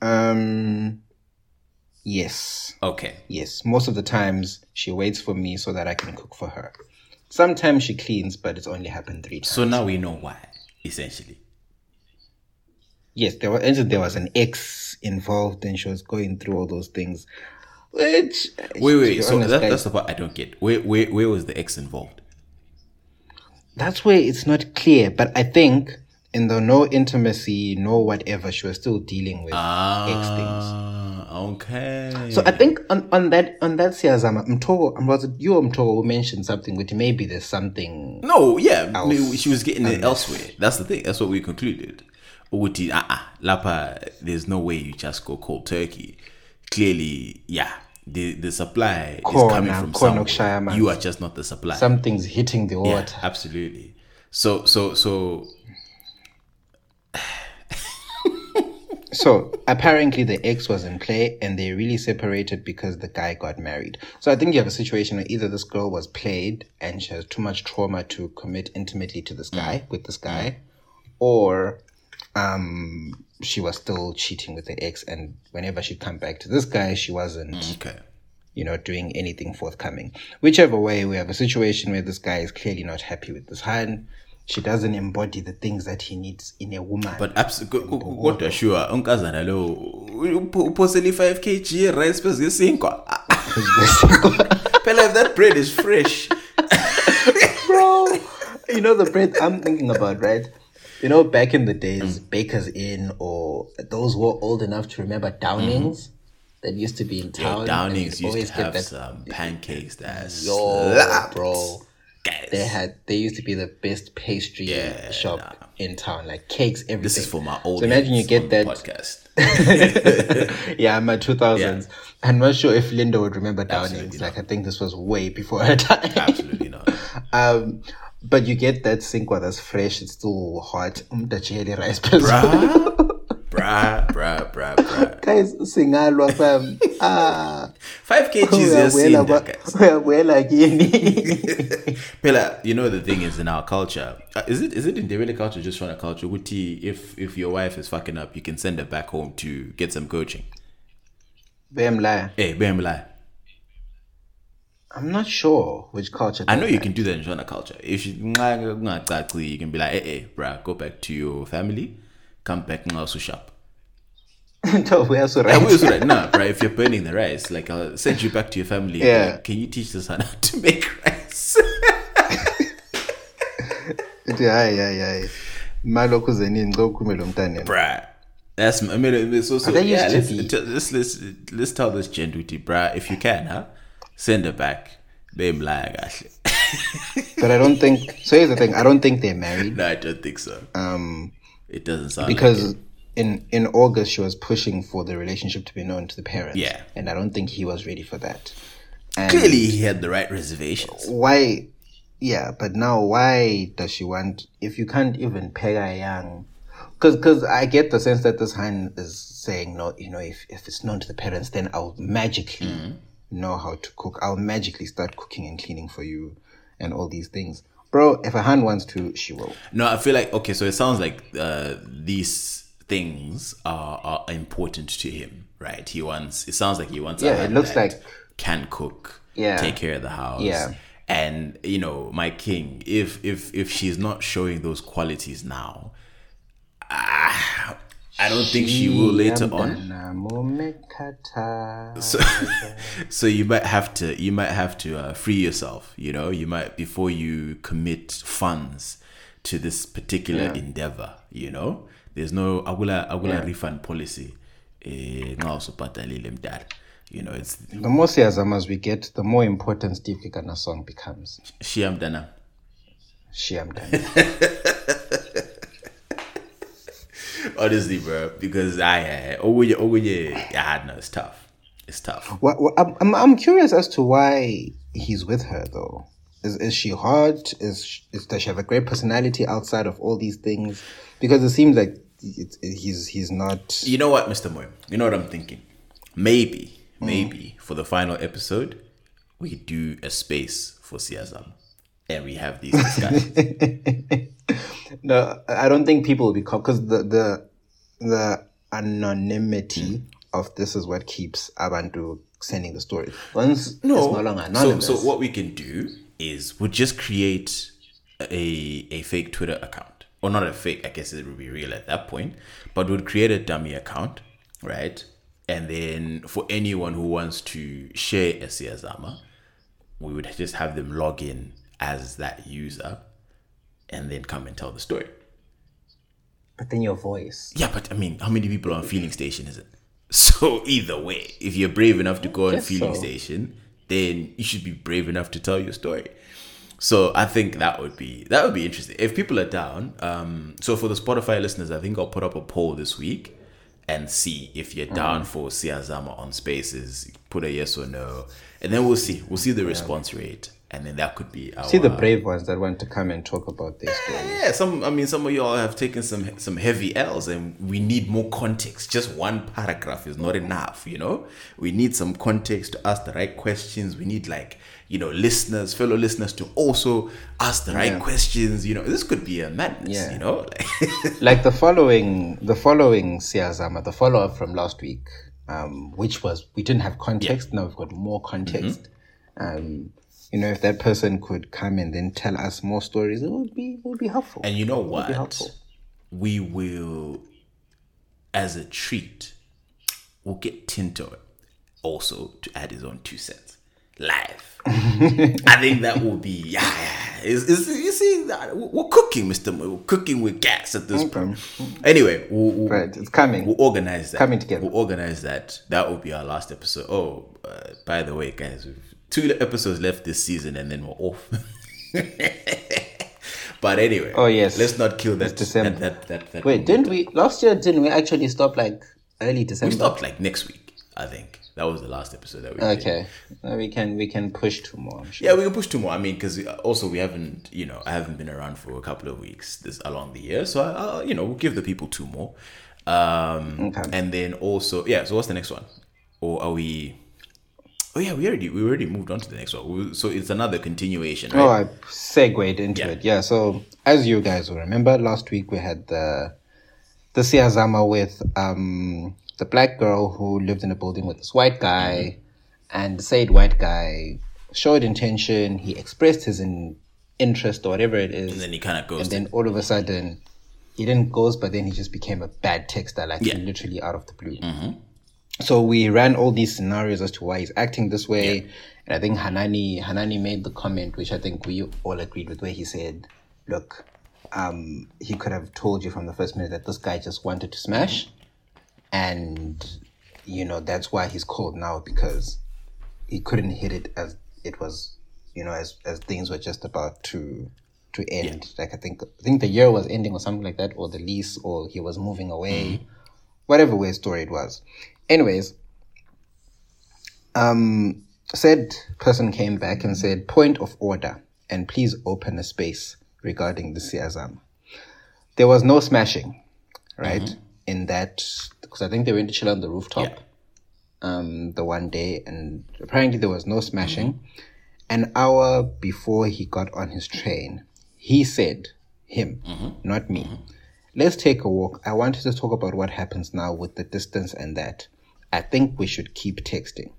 um yes Okay. Yes, most of the times she waits for me so that I can cook for her. Sometimes she cleans, but it's only happened three times. So now we know why, essentially. yes, there was there was an ex involved, and she was going through all those things. Which Wait, wait. So honest, that, guys, that's the part I don't get. Where, where, where was the ex involved? that's where it's not clear. But I think in the no intimacy, no whatever, she was still dealing with ah, ex things. Okay. So I think on, on that on that Siyazama, Mtogo, was it you or who mentioned something with maybe there's something No, yeah, else. she was getting it elsewhere. That's the thing. That's what we concluded. Uti, ah, Lapa, there's no way you just go cold turkey. Clearly, yeah, the the supply is coming from somewhere. You are just not the supply. something's hitting the water. yeah, absolutely. So so so So apparently the ex was in play and they really separated because the guy got married. So I think you have a situation where either this girl was played and she has too much trauma to commit intimately to this guy with this guy, or um she was still cheating with the ex and whenever she'd come back to this guy she wasn't okay. you know, doing anything forthcoming. Whichever way, we have a situation where this guy is clearly not happy with this hand. She doesn't embody the things that he needs in a woman. But absolutely kodwa sure unkazana lo upho- uphosele 5 kg rice phezu kwesinkwa. Phela if that bread is fresh. bro, you know the bread I'm thinking about, right? You know, back in the days, Baker's Inn or those who were old enough to remember Downings that used to be in town. and Downings used always to have that- some pancakes that Yo, slapped. bro. Guys. They had they used to be the best pastry Yeah, shop nah. in town, like cakes, everything. This is for my old So imagine you get that podcast. yeah, my 2000s. I'm not sure if Linda would remember Downings. Absolutely Like, I think this was way before her time. Absolutely not. um, but you get that sinkwa that's fresh, it's still hot. Umdachele rice Bruh, bruh, bruh, bruh, bruh. Guys, singalwa fam. Ah, 5 kgs yasinda, guys. uyabuyela kini. Pela, you know the thing is in our culture. Uh, is it is it in the really culture just from a culture? Ukuthi, if if your wife is fucking up, you can send her back home to get some coaching. Bam liar. Hey, lie. I'm not sure which culture. I know you that. can do that in Shona culture. If you, you can be like, eh, hey, hey, bruh, go back to your family, come back and also shop. No, we also right. was right now, right? If you're burning the rice, like I'll send you back to your family. Yeah. Like, can you teach the son how to make rice? Hayi hayi hayi. Malokhu zeningi ngokhume lo mntana. bruh. That's I mean it's so so yeah, let's, to be. t- let's let's let's tell this genduty, bruh. If you can, huh? Send her back. Bem lie, actually. But I don't think. So here's the thing. I don't think they're married. no, I don't think so. Um, It doesn't sound because it. in in August she was pushing for the relationship to be known to the parents. Yeah. and I don't think he was ready for that. And clearly he had the right reservations. why? Yeah, but now why does she want? If you can't even peg a young, because because I get the sense that this hand is saying no. You know, if if it's known to the parents, then I'll magically Mm-hmm. Know how to cook. I'll magically start cooking and cleaning for you, and all these things. Bro, if a hand wants to, she will. No, I feel like okay. So it sounds like uh, these things are, are important to him, right? He wants. It sounds like he wants. a Yeah, it looks like- can cook. Yeah. take care of the house. Yeah. and you know, my king. If if if she's not showing those qualities now, ah, I don't think she will later on. So, so you might have to you might have to uh, free yourself. You know, you might before you commit funds to this particular endeavor. You know, there's no agula agula refund policy. Eh, nxa usubhatalile mdala. You know, it's The more siyazamas we get, the more important Steve Kekana song becomes. shia mdana. Shiam Honestly, bro, because I oh yeah oh yeah yeah no, it's tough. It's tough. What, what, I'm, I'm I'm curious as to why he's with her though. Is is she hot? Is, sh- is does she have a great personality outside of all these things? Because it seems like it, it, he's he's not. You know what, Mr. Moy? You know what I'm thinking? Maybe, mm. maybe for the final episode, we do a space for Siazam. And we have these discussions. No, I don't think people will be caught because the the the anonymity mm. of this is what keeps Abantu sending the story. Once it's no longer so, anonymous. so what we can do is we'll just create a a fake Twitter account. Or not a fake, I guess it would be real at that point. But we'll create a dummy account, right? And then for anyone who wants to share a Siyazama, we would just have them log in as that user and then come and tell the story. but then your voice. Yeah, but I mean, how many people are on Feeling Station is it? So either way, if you're brave enough to go on Feeling so. Station, then you should be brave enough to tell your story. So I think that would be that would be interesting. If people are down, um, so for the Spotify listeners, I think I'll put up a poll this week and see if you're down Mm-hmm. for Siyazama on Spaces. Put a yes or no, and then we'll see. We'll see the response rate. And then that could be our, See the brave ones that want to come and talk about this. stories. yeah, some. I mean, some of y'all have taken some some heavy L's, and we need more context. Just one paragraph is not enough. You know, we need some context to ask the right questions. We need like you know listeners, fellow listeners, to also ask the right Yeah. questions. You know, this could be a madness. Yeah. You know, like, the following the following Siyazama, the follow up from last week, um, which was we didn't have context, now we've got more context. Um, you know, if that person could come and then tell us more stories, it would be it would be helpful. and you know It would be what? helpful. We will, as a treat, we'll get Tinto also to add his own two cents live. I think that will be yeah. yeah. Is is you see that we're cooking, Mister. Mo. We're cooking with gas at this point. Anyway, we'll, we'll, Right, it's coming. We'll organize that. Coming together. We'll organize that. That will be our last episode. Oh, uh, by the way, guys, we've two episodes left this season, and then we're off. but anyway, Oh, yes. let's not kill that. It's December. That, that, that, that Wait, didn't we last year? Didn't we actually stop like early December? we stopped like next week? I think that was the last episode that we. Okay, Uh, we can we can push two more. I'm sure. Yeah, we can push two more. I mean, because also we haven't, you know, I haven't been around for a couple of weeks this along the year, so I, I you know, we'll give the people two more. Um, Okay. and then also, yeah. So what's the next one? Or are we? Oh yeah, we already we already moved on to the next one. So it's another continuation, right? Oh, I segued into Yeah. it. Yeah. So as you guys will remember, last week we had the the Siyazama with um the black girl who lived in a building with this white guy, and the said white guy showed intention. He expressed his in, interest or whatever it is, and then he kind of goes. and then all of a sudden he didn't ghost, but then he just became a bad texter, like Yeah. Mm-hmm. literally out of the blue. So we ran all these scenarios as to why he's acting this way, and I think Hanani Hanani made the comment, which I think we all agreed with, where he said, "Look, um, he could have told you from the first minute that this guy just wanted to smash, and you know that's why he's cold now because he couldn't hit it as it was, you know, as as things were just about to." To end, like I think, I think the year was ending or something like that, or the lease, or he was moving away, whatever way story it was. Anyways, um, said person came back and said, point of order, and please open a space regarding the Siazam. There was no smashing, right? In that, because I think they went to chill on the rooftop um, the one day, and apparently there was no smashing. An hour before he got on his train, he said, him, not me, let's take a walk. I wanted to talk about what happens now with the distance and that. I think we should keep texting.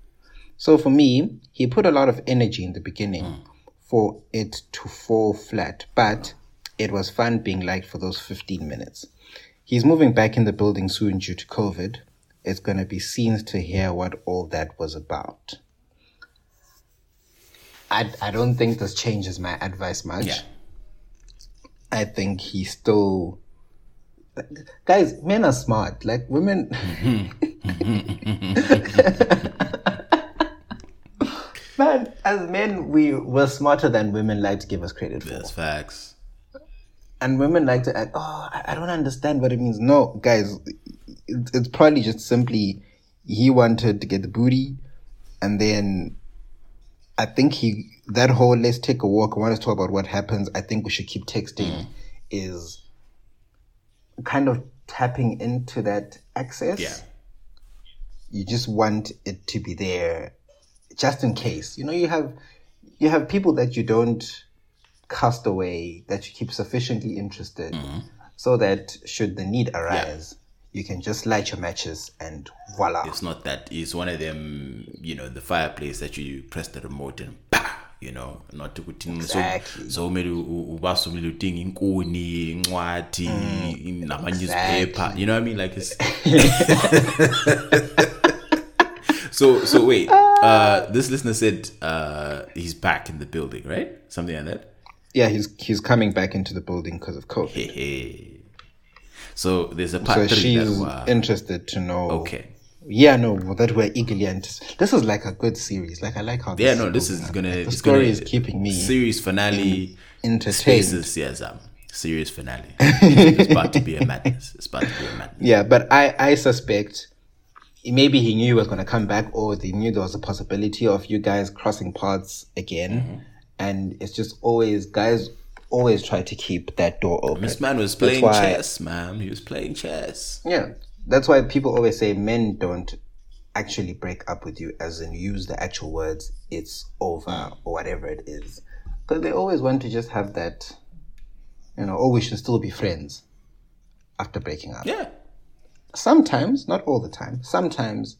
So for me, he put a lot of energy in the beginning mm. for it to fall flat, but it was fun being liked for those 15 minutes. He's moving back in the building soon due to COVID. It's going to be scenes to hear what all that was about. I, I don't think this changes my advice much. Yeah. I think he still. Guys, men are smart. Like women. Man, as men, we were smarter than women like to give us credit for. That's facts. And women like to act, oh, I, don't understand what it means. No, guys, it's probably just simply he wanted to get the booty. And then I think he, that whole let's take a walk, I want to talk about what happens. I think we should keep texting mm. is kind of tapping into that access. Yeah. You just want it to be there just in case. You know, you have you have people that you don't cast away that you keep sufficiently interested mm-hmm. so that should the need arise, you can just light your matches and voila. It's not that. It's one of them. You know, the fireplace that you press the remote and. You know, not to put in Exactly. so so many ubasumile udinga inkuni incwadi nama newspaper you know what i mean like it's so so wait uh this listener said uh he's back in the building right something like that Yeah, he's he's coming back into the building because of COVID. hey, hey. so there's a part So three that she's we're- interested to know. okay Yeah, no, that we're eagerly anticipating. This is like a good series. Like I like how. yeah no this is gonna Like, the story gonna, is keeping me series finale entertained. spaces yes um series finale it's about to be a madness it's about to be a madness Yeah, but I I suspect maybe he knew he was going to come back, or they knew there was a possibility of you guys crossing paths again, and it's just always guys always try to keep that door open. This man was playing why- chess, man. He was playing chess. Yeah, that's why people always say men don't actually break up with you, as in use the actual words "it's over" or whatever it is, because they always want to just have that, you know, oh, we should still be friends after breaking up. Yeah. Sometimes, not all the time. Sometimes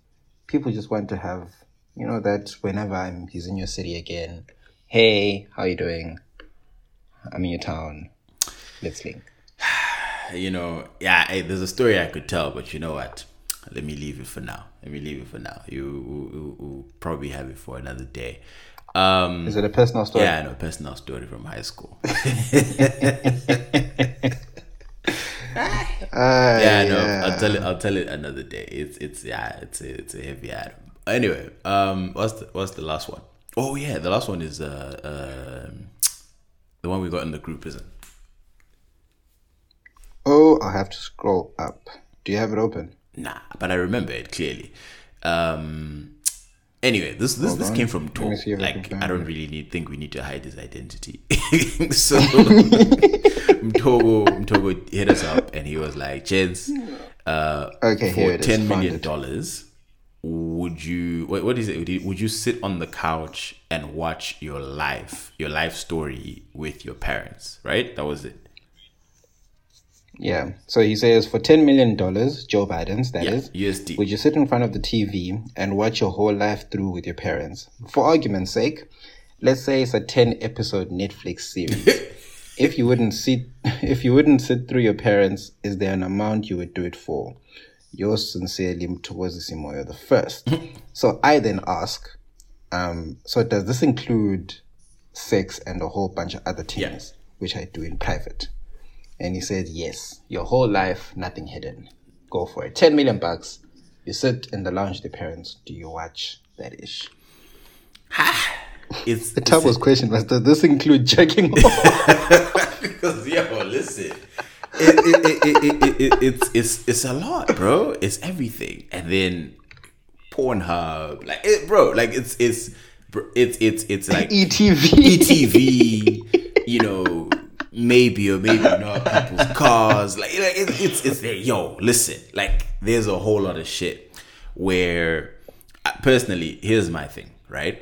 people just want to have, you know, that whenever I'm he's in your city again, hey, how you doing? I'm in your town. Let's link. you know, yeah, hey, there's a story I could tell, but you know what? Let me leave it for now. Let me leave it for now. You will will probably have it for another day. Um, Is it a personal story? yeah, I know, personal story from high school. Ah, yeah, no, yeah. I'll tell it. I'll tell it another day. It's it's yeah, it's a, it's a heavy item. Anyway, um, what's the what's the last one? Oh yeah, the last one is uh um, the one we got in the group, isn't? Oh, I'll have to scroll up. Do you have it open? Nah, but I remember it clearly. Um. Anyway, this this this on. came from Let Togo. me see if I Like I don't really need think we need to hide his identity. so Mtogo Mtogo hit us up and he was like, "Jeds, uh, Okay, for here it is. ten million dollars, would you what, what is it? Would you, would you sit on the couch and watch your life, your life story with your parents? Right? That was it. Yeah. So he says for ten million dollars, Joe Biden's that Yeah, is, USD. Would you sit in front of the TV and watch your whole life through with your parents? For argument's sake, let's say it's a ten episode Netflix series. if you wouldn't sit, if you wouldn't sit through your parents, is there an amount you would do it for? Yours sincerely, Mthokozi Simoyo the first. so I then ask, um, so does this include sex and a whole bunch of other things, Yeah. which I do in private? And he said, yes, your whole life, nothing hidden. Go for it. 10 million bucks. You sit in the lounge with your parents. Do you watch that ish? Ha! It's The Tabo's question was, does this include checking off? Because yo, listen, it, it, it, it, it, it, it's it's it's a lot, bro. It's everything, and then Pornhub, like it, bro, like it's it's it's it's it's like ETV. ETV, maybe or maybe not people's cars, like like it, it's it's there. Yo, listen, like there's a whole lot of shit where, uh, personally, here's my thing, right?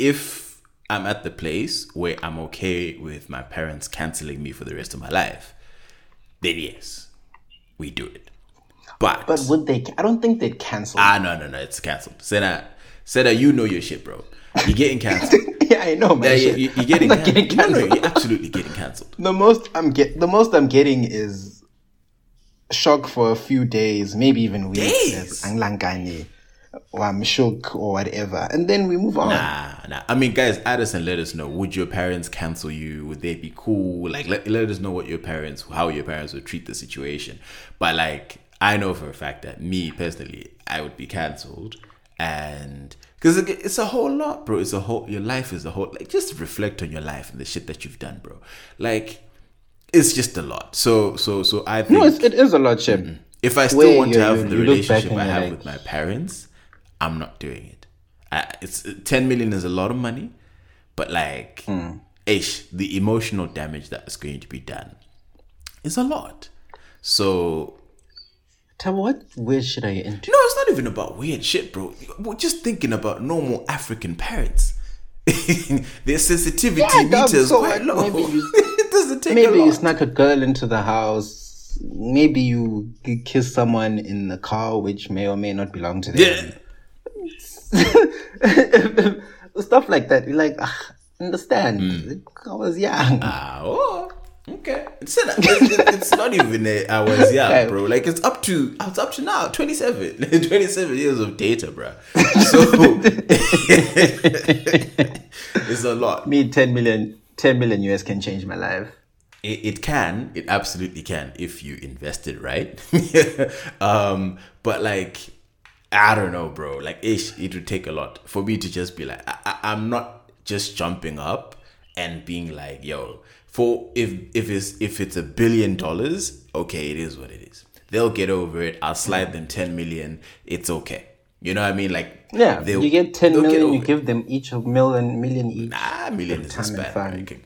if I'm at the place where I'm okay with my parents canceling me for the rest of my life, then yes, we do it. But, But would they? I don't think they'd cancel. ah no no no, it's cancelled. Seda, Seda, you know your shit, bro. You're getting cancelled. yeah, I know, man. yeah, you, you, you're getting, getting cancelled. No, no, you're absolutely getting cancelled. the most I'm get the most I'm getting is shock for a few days, maybe even weeks. Days? or I'm shook or whatever, and then we move on. Nah, nah. I mean, guys, add us and let us know. Would your parents cancel you? Would they be cool? Like, let, let us know what your parents, how your parents would treat the situation. But like, I know for a fact that me personally, I would be cancelled, and because it's a whole lot, bro. It's a whole. Your life is a whole. Like, just reflect on your life and the shit that you've done, bro. Like, it's just a lot. So, so, so I think No, it's, it is a lot, Chip. if I still Where want to have the you look back relationship I have like- with my parents, I'm not doing it. I, it's 10 million is a lot of money, but like, Hmm. ish, the emotional damage that is going to be done is a lot. So, Tell me, what weird shit are you into? no, it's not even about weird shit, bro. We're just thinking about normal African parents. Their sensitivity Yeah, meter dog, is so quite low. Maybe you- it doesn't take a Maybe you snuck a girl into the house. Maybe you kiss someone in the car, which may or may not belong to them. yeah. Stuff like that. You're like, "Ah, understand. Hmm. I was young. Ah, oh, okay. It's, not- it's, it's not even a, I was young, Yeah. bro. Like it's up to it's up to now, 27. 27 years of data, bro. So it's a lot. Me, 10 million, 10 million US can change my life. It, it can, it absolutely can if you invest it right. um, but like, I don't know, bro. Like, ish, it would take a lot for me to just be like, I, I, I'm not just jumping up and being like, yo, for if if it's if it's a billion dollars, okay, it is what it is. They'll get over it. I'll slide them ten million. It's okay. You know what I mean? Like Yeah, you get 10 they'll you give them each a million, million each. Nah, million is a span. Okay.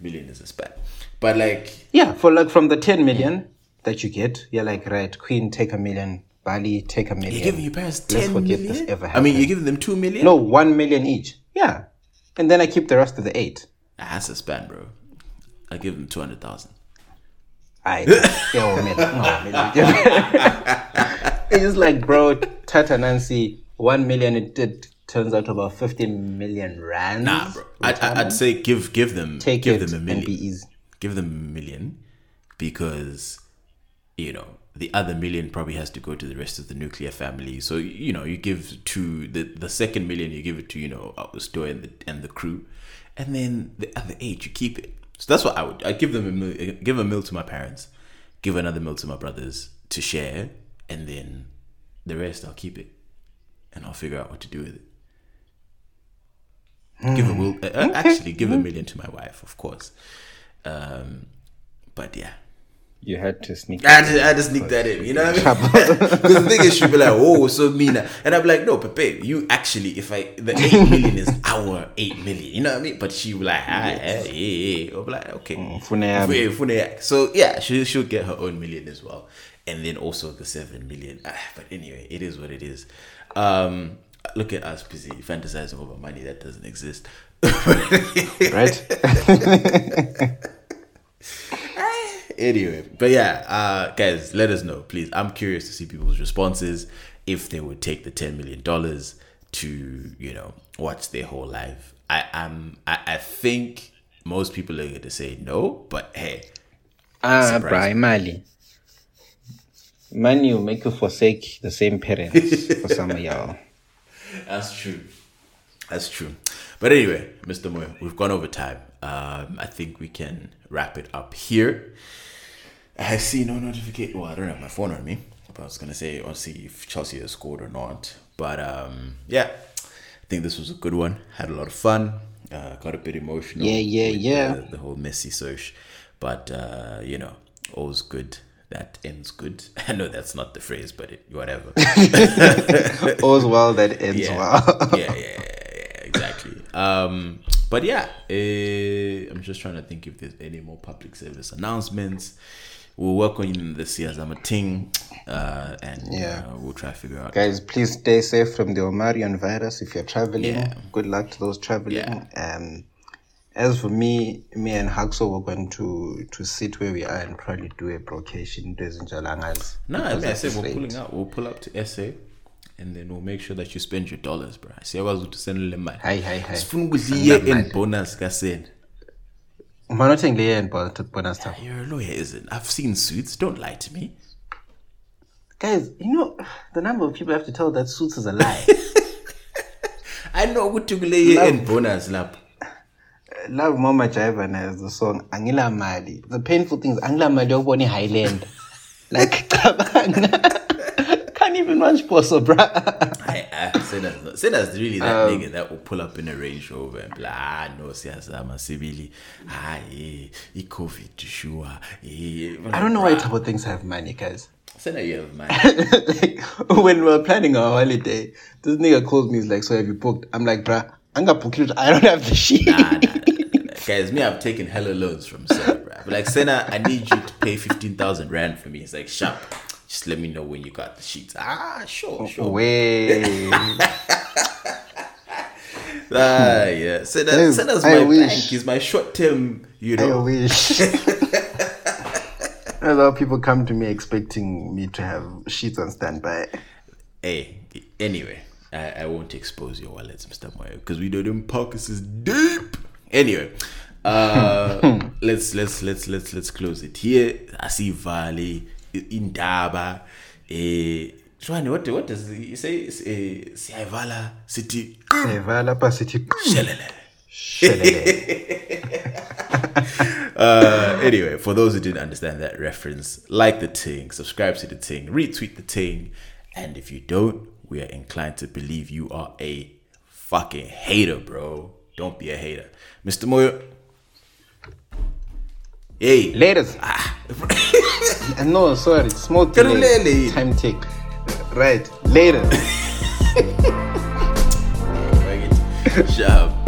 Million is a span. But like, Yeah, for like from the 10 million that you get, you're like, right, Queen, take a million, Bali, take a million. you're giving your parents Let's 10 forget million? this ever happened. I mean, you're giving them 2 million? No, 1 million each. Yeah. And then I keep the rest of the eight. Nah, that's a span, bro. I give them 200,000. I yo, man. No, man. it's just like, bro, Tata Nancy, 1 million, it, it turns out about 15 million rands. Nah, bro. I, I, I'd say give give them Take give it them a and million. be easy. Give them a million because you know the other million probably has to go to the rest of the nuclear family. So you know you give to the the second million you give it to you know Augusto and the and the crew, and then the other eight you keep it. So that's what I would. I give them a mil, give a meal to my parents, give another meal to my brothers to share, and then the rest I'll keep it, and I'll figure out what to do with it. Give a will, uh, actually give a million to my wife, of course. Um, but yeah, You had to sneak. I just, I just sneak that in, you know what I mean? Because the thing is, she'll be like, "Oh, so mean," and I'm like, "No, but babe, you actually, if I the eight million is our eight million, you know what I mean?" But she will like, ah, yeah, yeah, yeah. I'll be like, "Okay." fune yami. Yeah, fune. So yeah, she she'll get her own million as well, and then also the seven million. Ah, but anyway, it is what it is. Um, look at us busy fantasizing over money that doesn't exist. right? Anyway, but yeah, uh, guys, let us know, please. I'm curious to see people's responses if they would take the ten million dollars to, you know, watch their whole life. I am, I, I think most people are going to say no, but hey, Ah, bra, imali. Money will make you forsake the same parents for some of y'all. That's true. That's true. But anyway, Mr. Moyo, we've gone over time. Um, I think we can wrap it up here. I see no notification. Well, I don't have my phone on me. But I was gonna say, I'll see if Chelsea has scored or not. But um, yeah, I think this was a good one. Had a lot of fun. Uh, got a bit emotional. Yeah, yeah, yeah. The, the whole messy search, but uh, you know, all's good that ends good. I know that's not the phrase, but it, whatever. All's well that ends yeah. well. yeah, yeah, yeah, yeah, exactly. Um, but yeah, uh, I'm just trying to think if there's any more public service announcements. We'll work on this year as I'm a thing, uh, and Yeah. uh, we'll try to figure out. Guys, please stay safe from the Omarion virus if you're traveling. Yeah. Good luck to those traveling. Yeah. Um, as for me, me and Haxo were going to to sit where we are and probably do a brocation into Zinjalangas. No, I mean, I said we're pulling out. We'll pull up to SA, and then we'll make sure that you spend your dollars, bro. I see, I was to send them money. Hi, hi, hi. Sifuna ukuthi Send iye them in bonus kaseni. Manotheng le and bonus stuff. You're a lawyer, isn't? I've seen suits. Don't lie to me. Guys, you know the number of people I have to tell that suits is a lie. I know ukuthi kule Love. in bonus lapho. Love Mama Jivan has the song Angila Mali. The painful things is Angila Mali yobona Highland. Like. Can't even watch Poso, bruh. I, I Sena's, Sena's really that Um, nigga that will pull up in a Range Rover and be like, ah, no, siyazama sibili. Ah, yeah, i-COVID sure. Yeah. I don't know why thinks I have money, guys. Sena, you have man. like, when we were planning our holiday, this nigga calls me, he's like, So have you booked? I'm like, bruh, I'm gonna book it. I don't have the shit. Nah, nah, nah. Guys, me, I've taken hella loans from Sena, bruh. But like, Sena, I need you to pay 15,000 Rand for me. It's like, sharp. Just let me know when you got the sheets. Ah, sure, sure. Way. Ah, yeah. Sena, Yes, Sena's I my wish. bank. He's my short term, you I know. wish. lot of people come to me expecting me to have sheets on standby. Hey, anyway, I, I won't expose your wallets, Mr. Moyo, because we know them pockets is deep. Anyway, uh, let's let's let's let's let's close it here. I see Valley, Indaba, eh. Shwani, what what does he say? Eh, Siyavala City Seva lapha sithi. "Shelele." Uh, anyway, for those who didn't understand that reference, like the ting, subscribe to the ting, retweet the ting, and if you don't, we are inclined to believe you are a fucking hater, bro. Don't be a hater, Mr. Moyo. Hey, Ladies. No, sorry. Small delay. Time take. Right. Later. Sharp.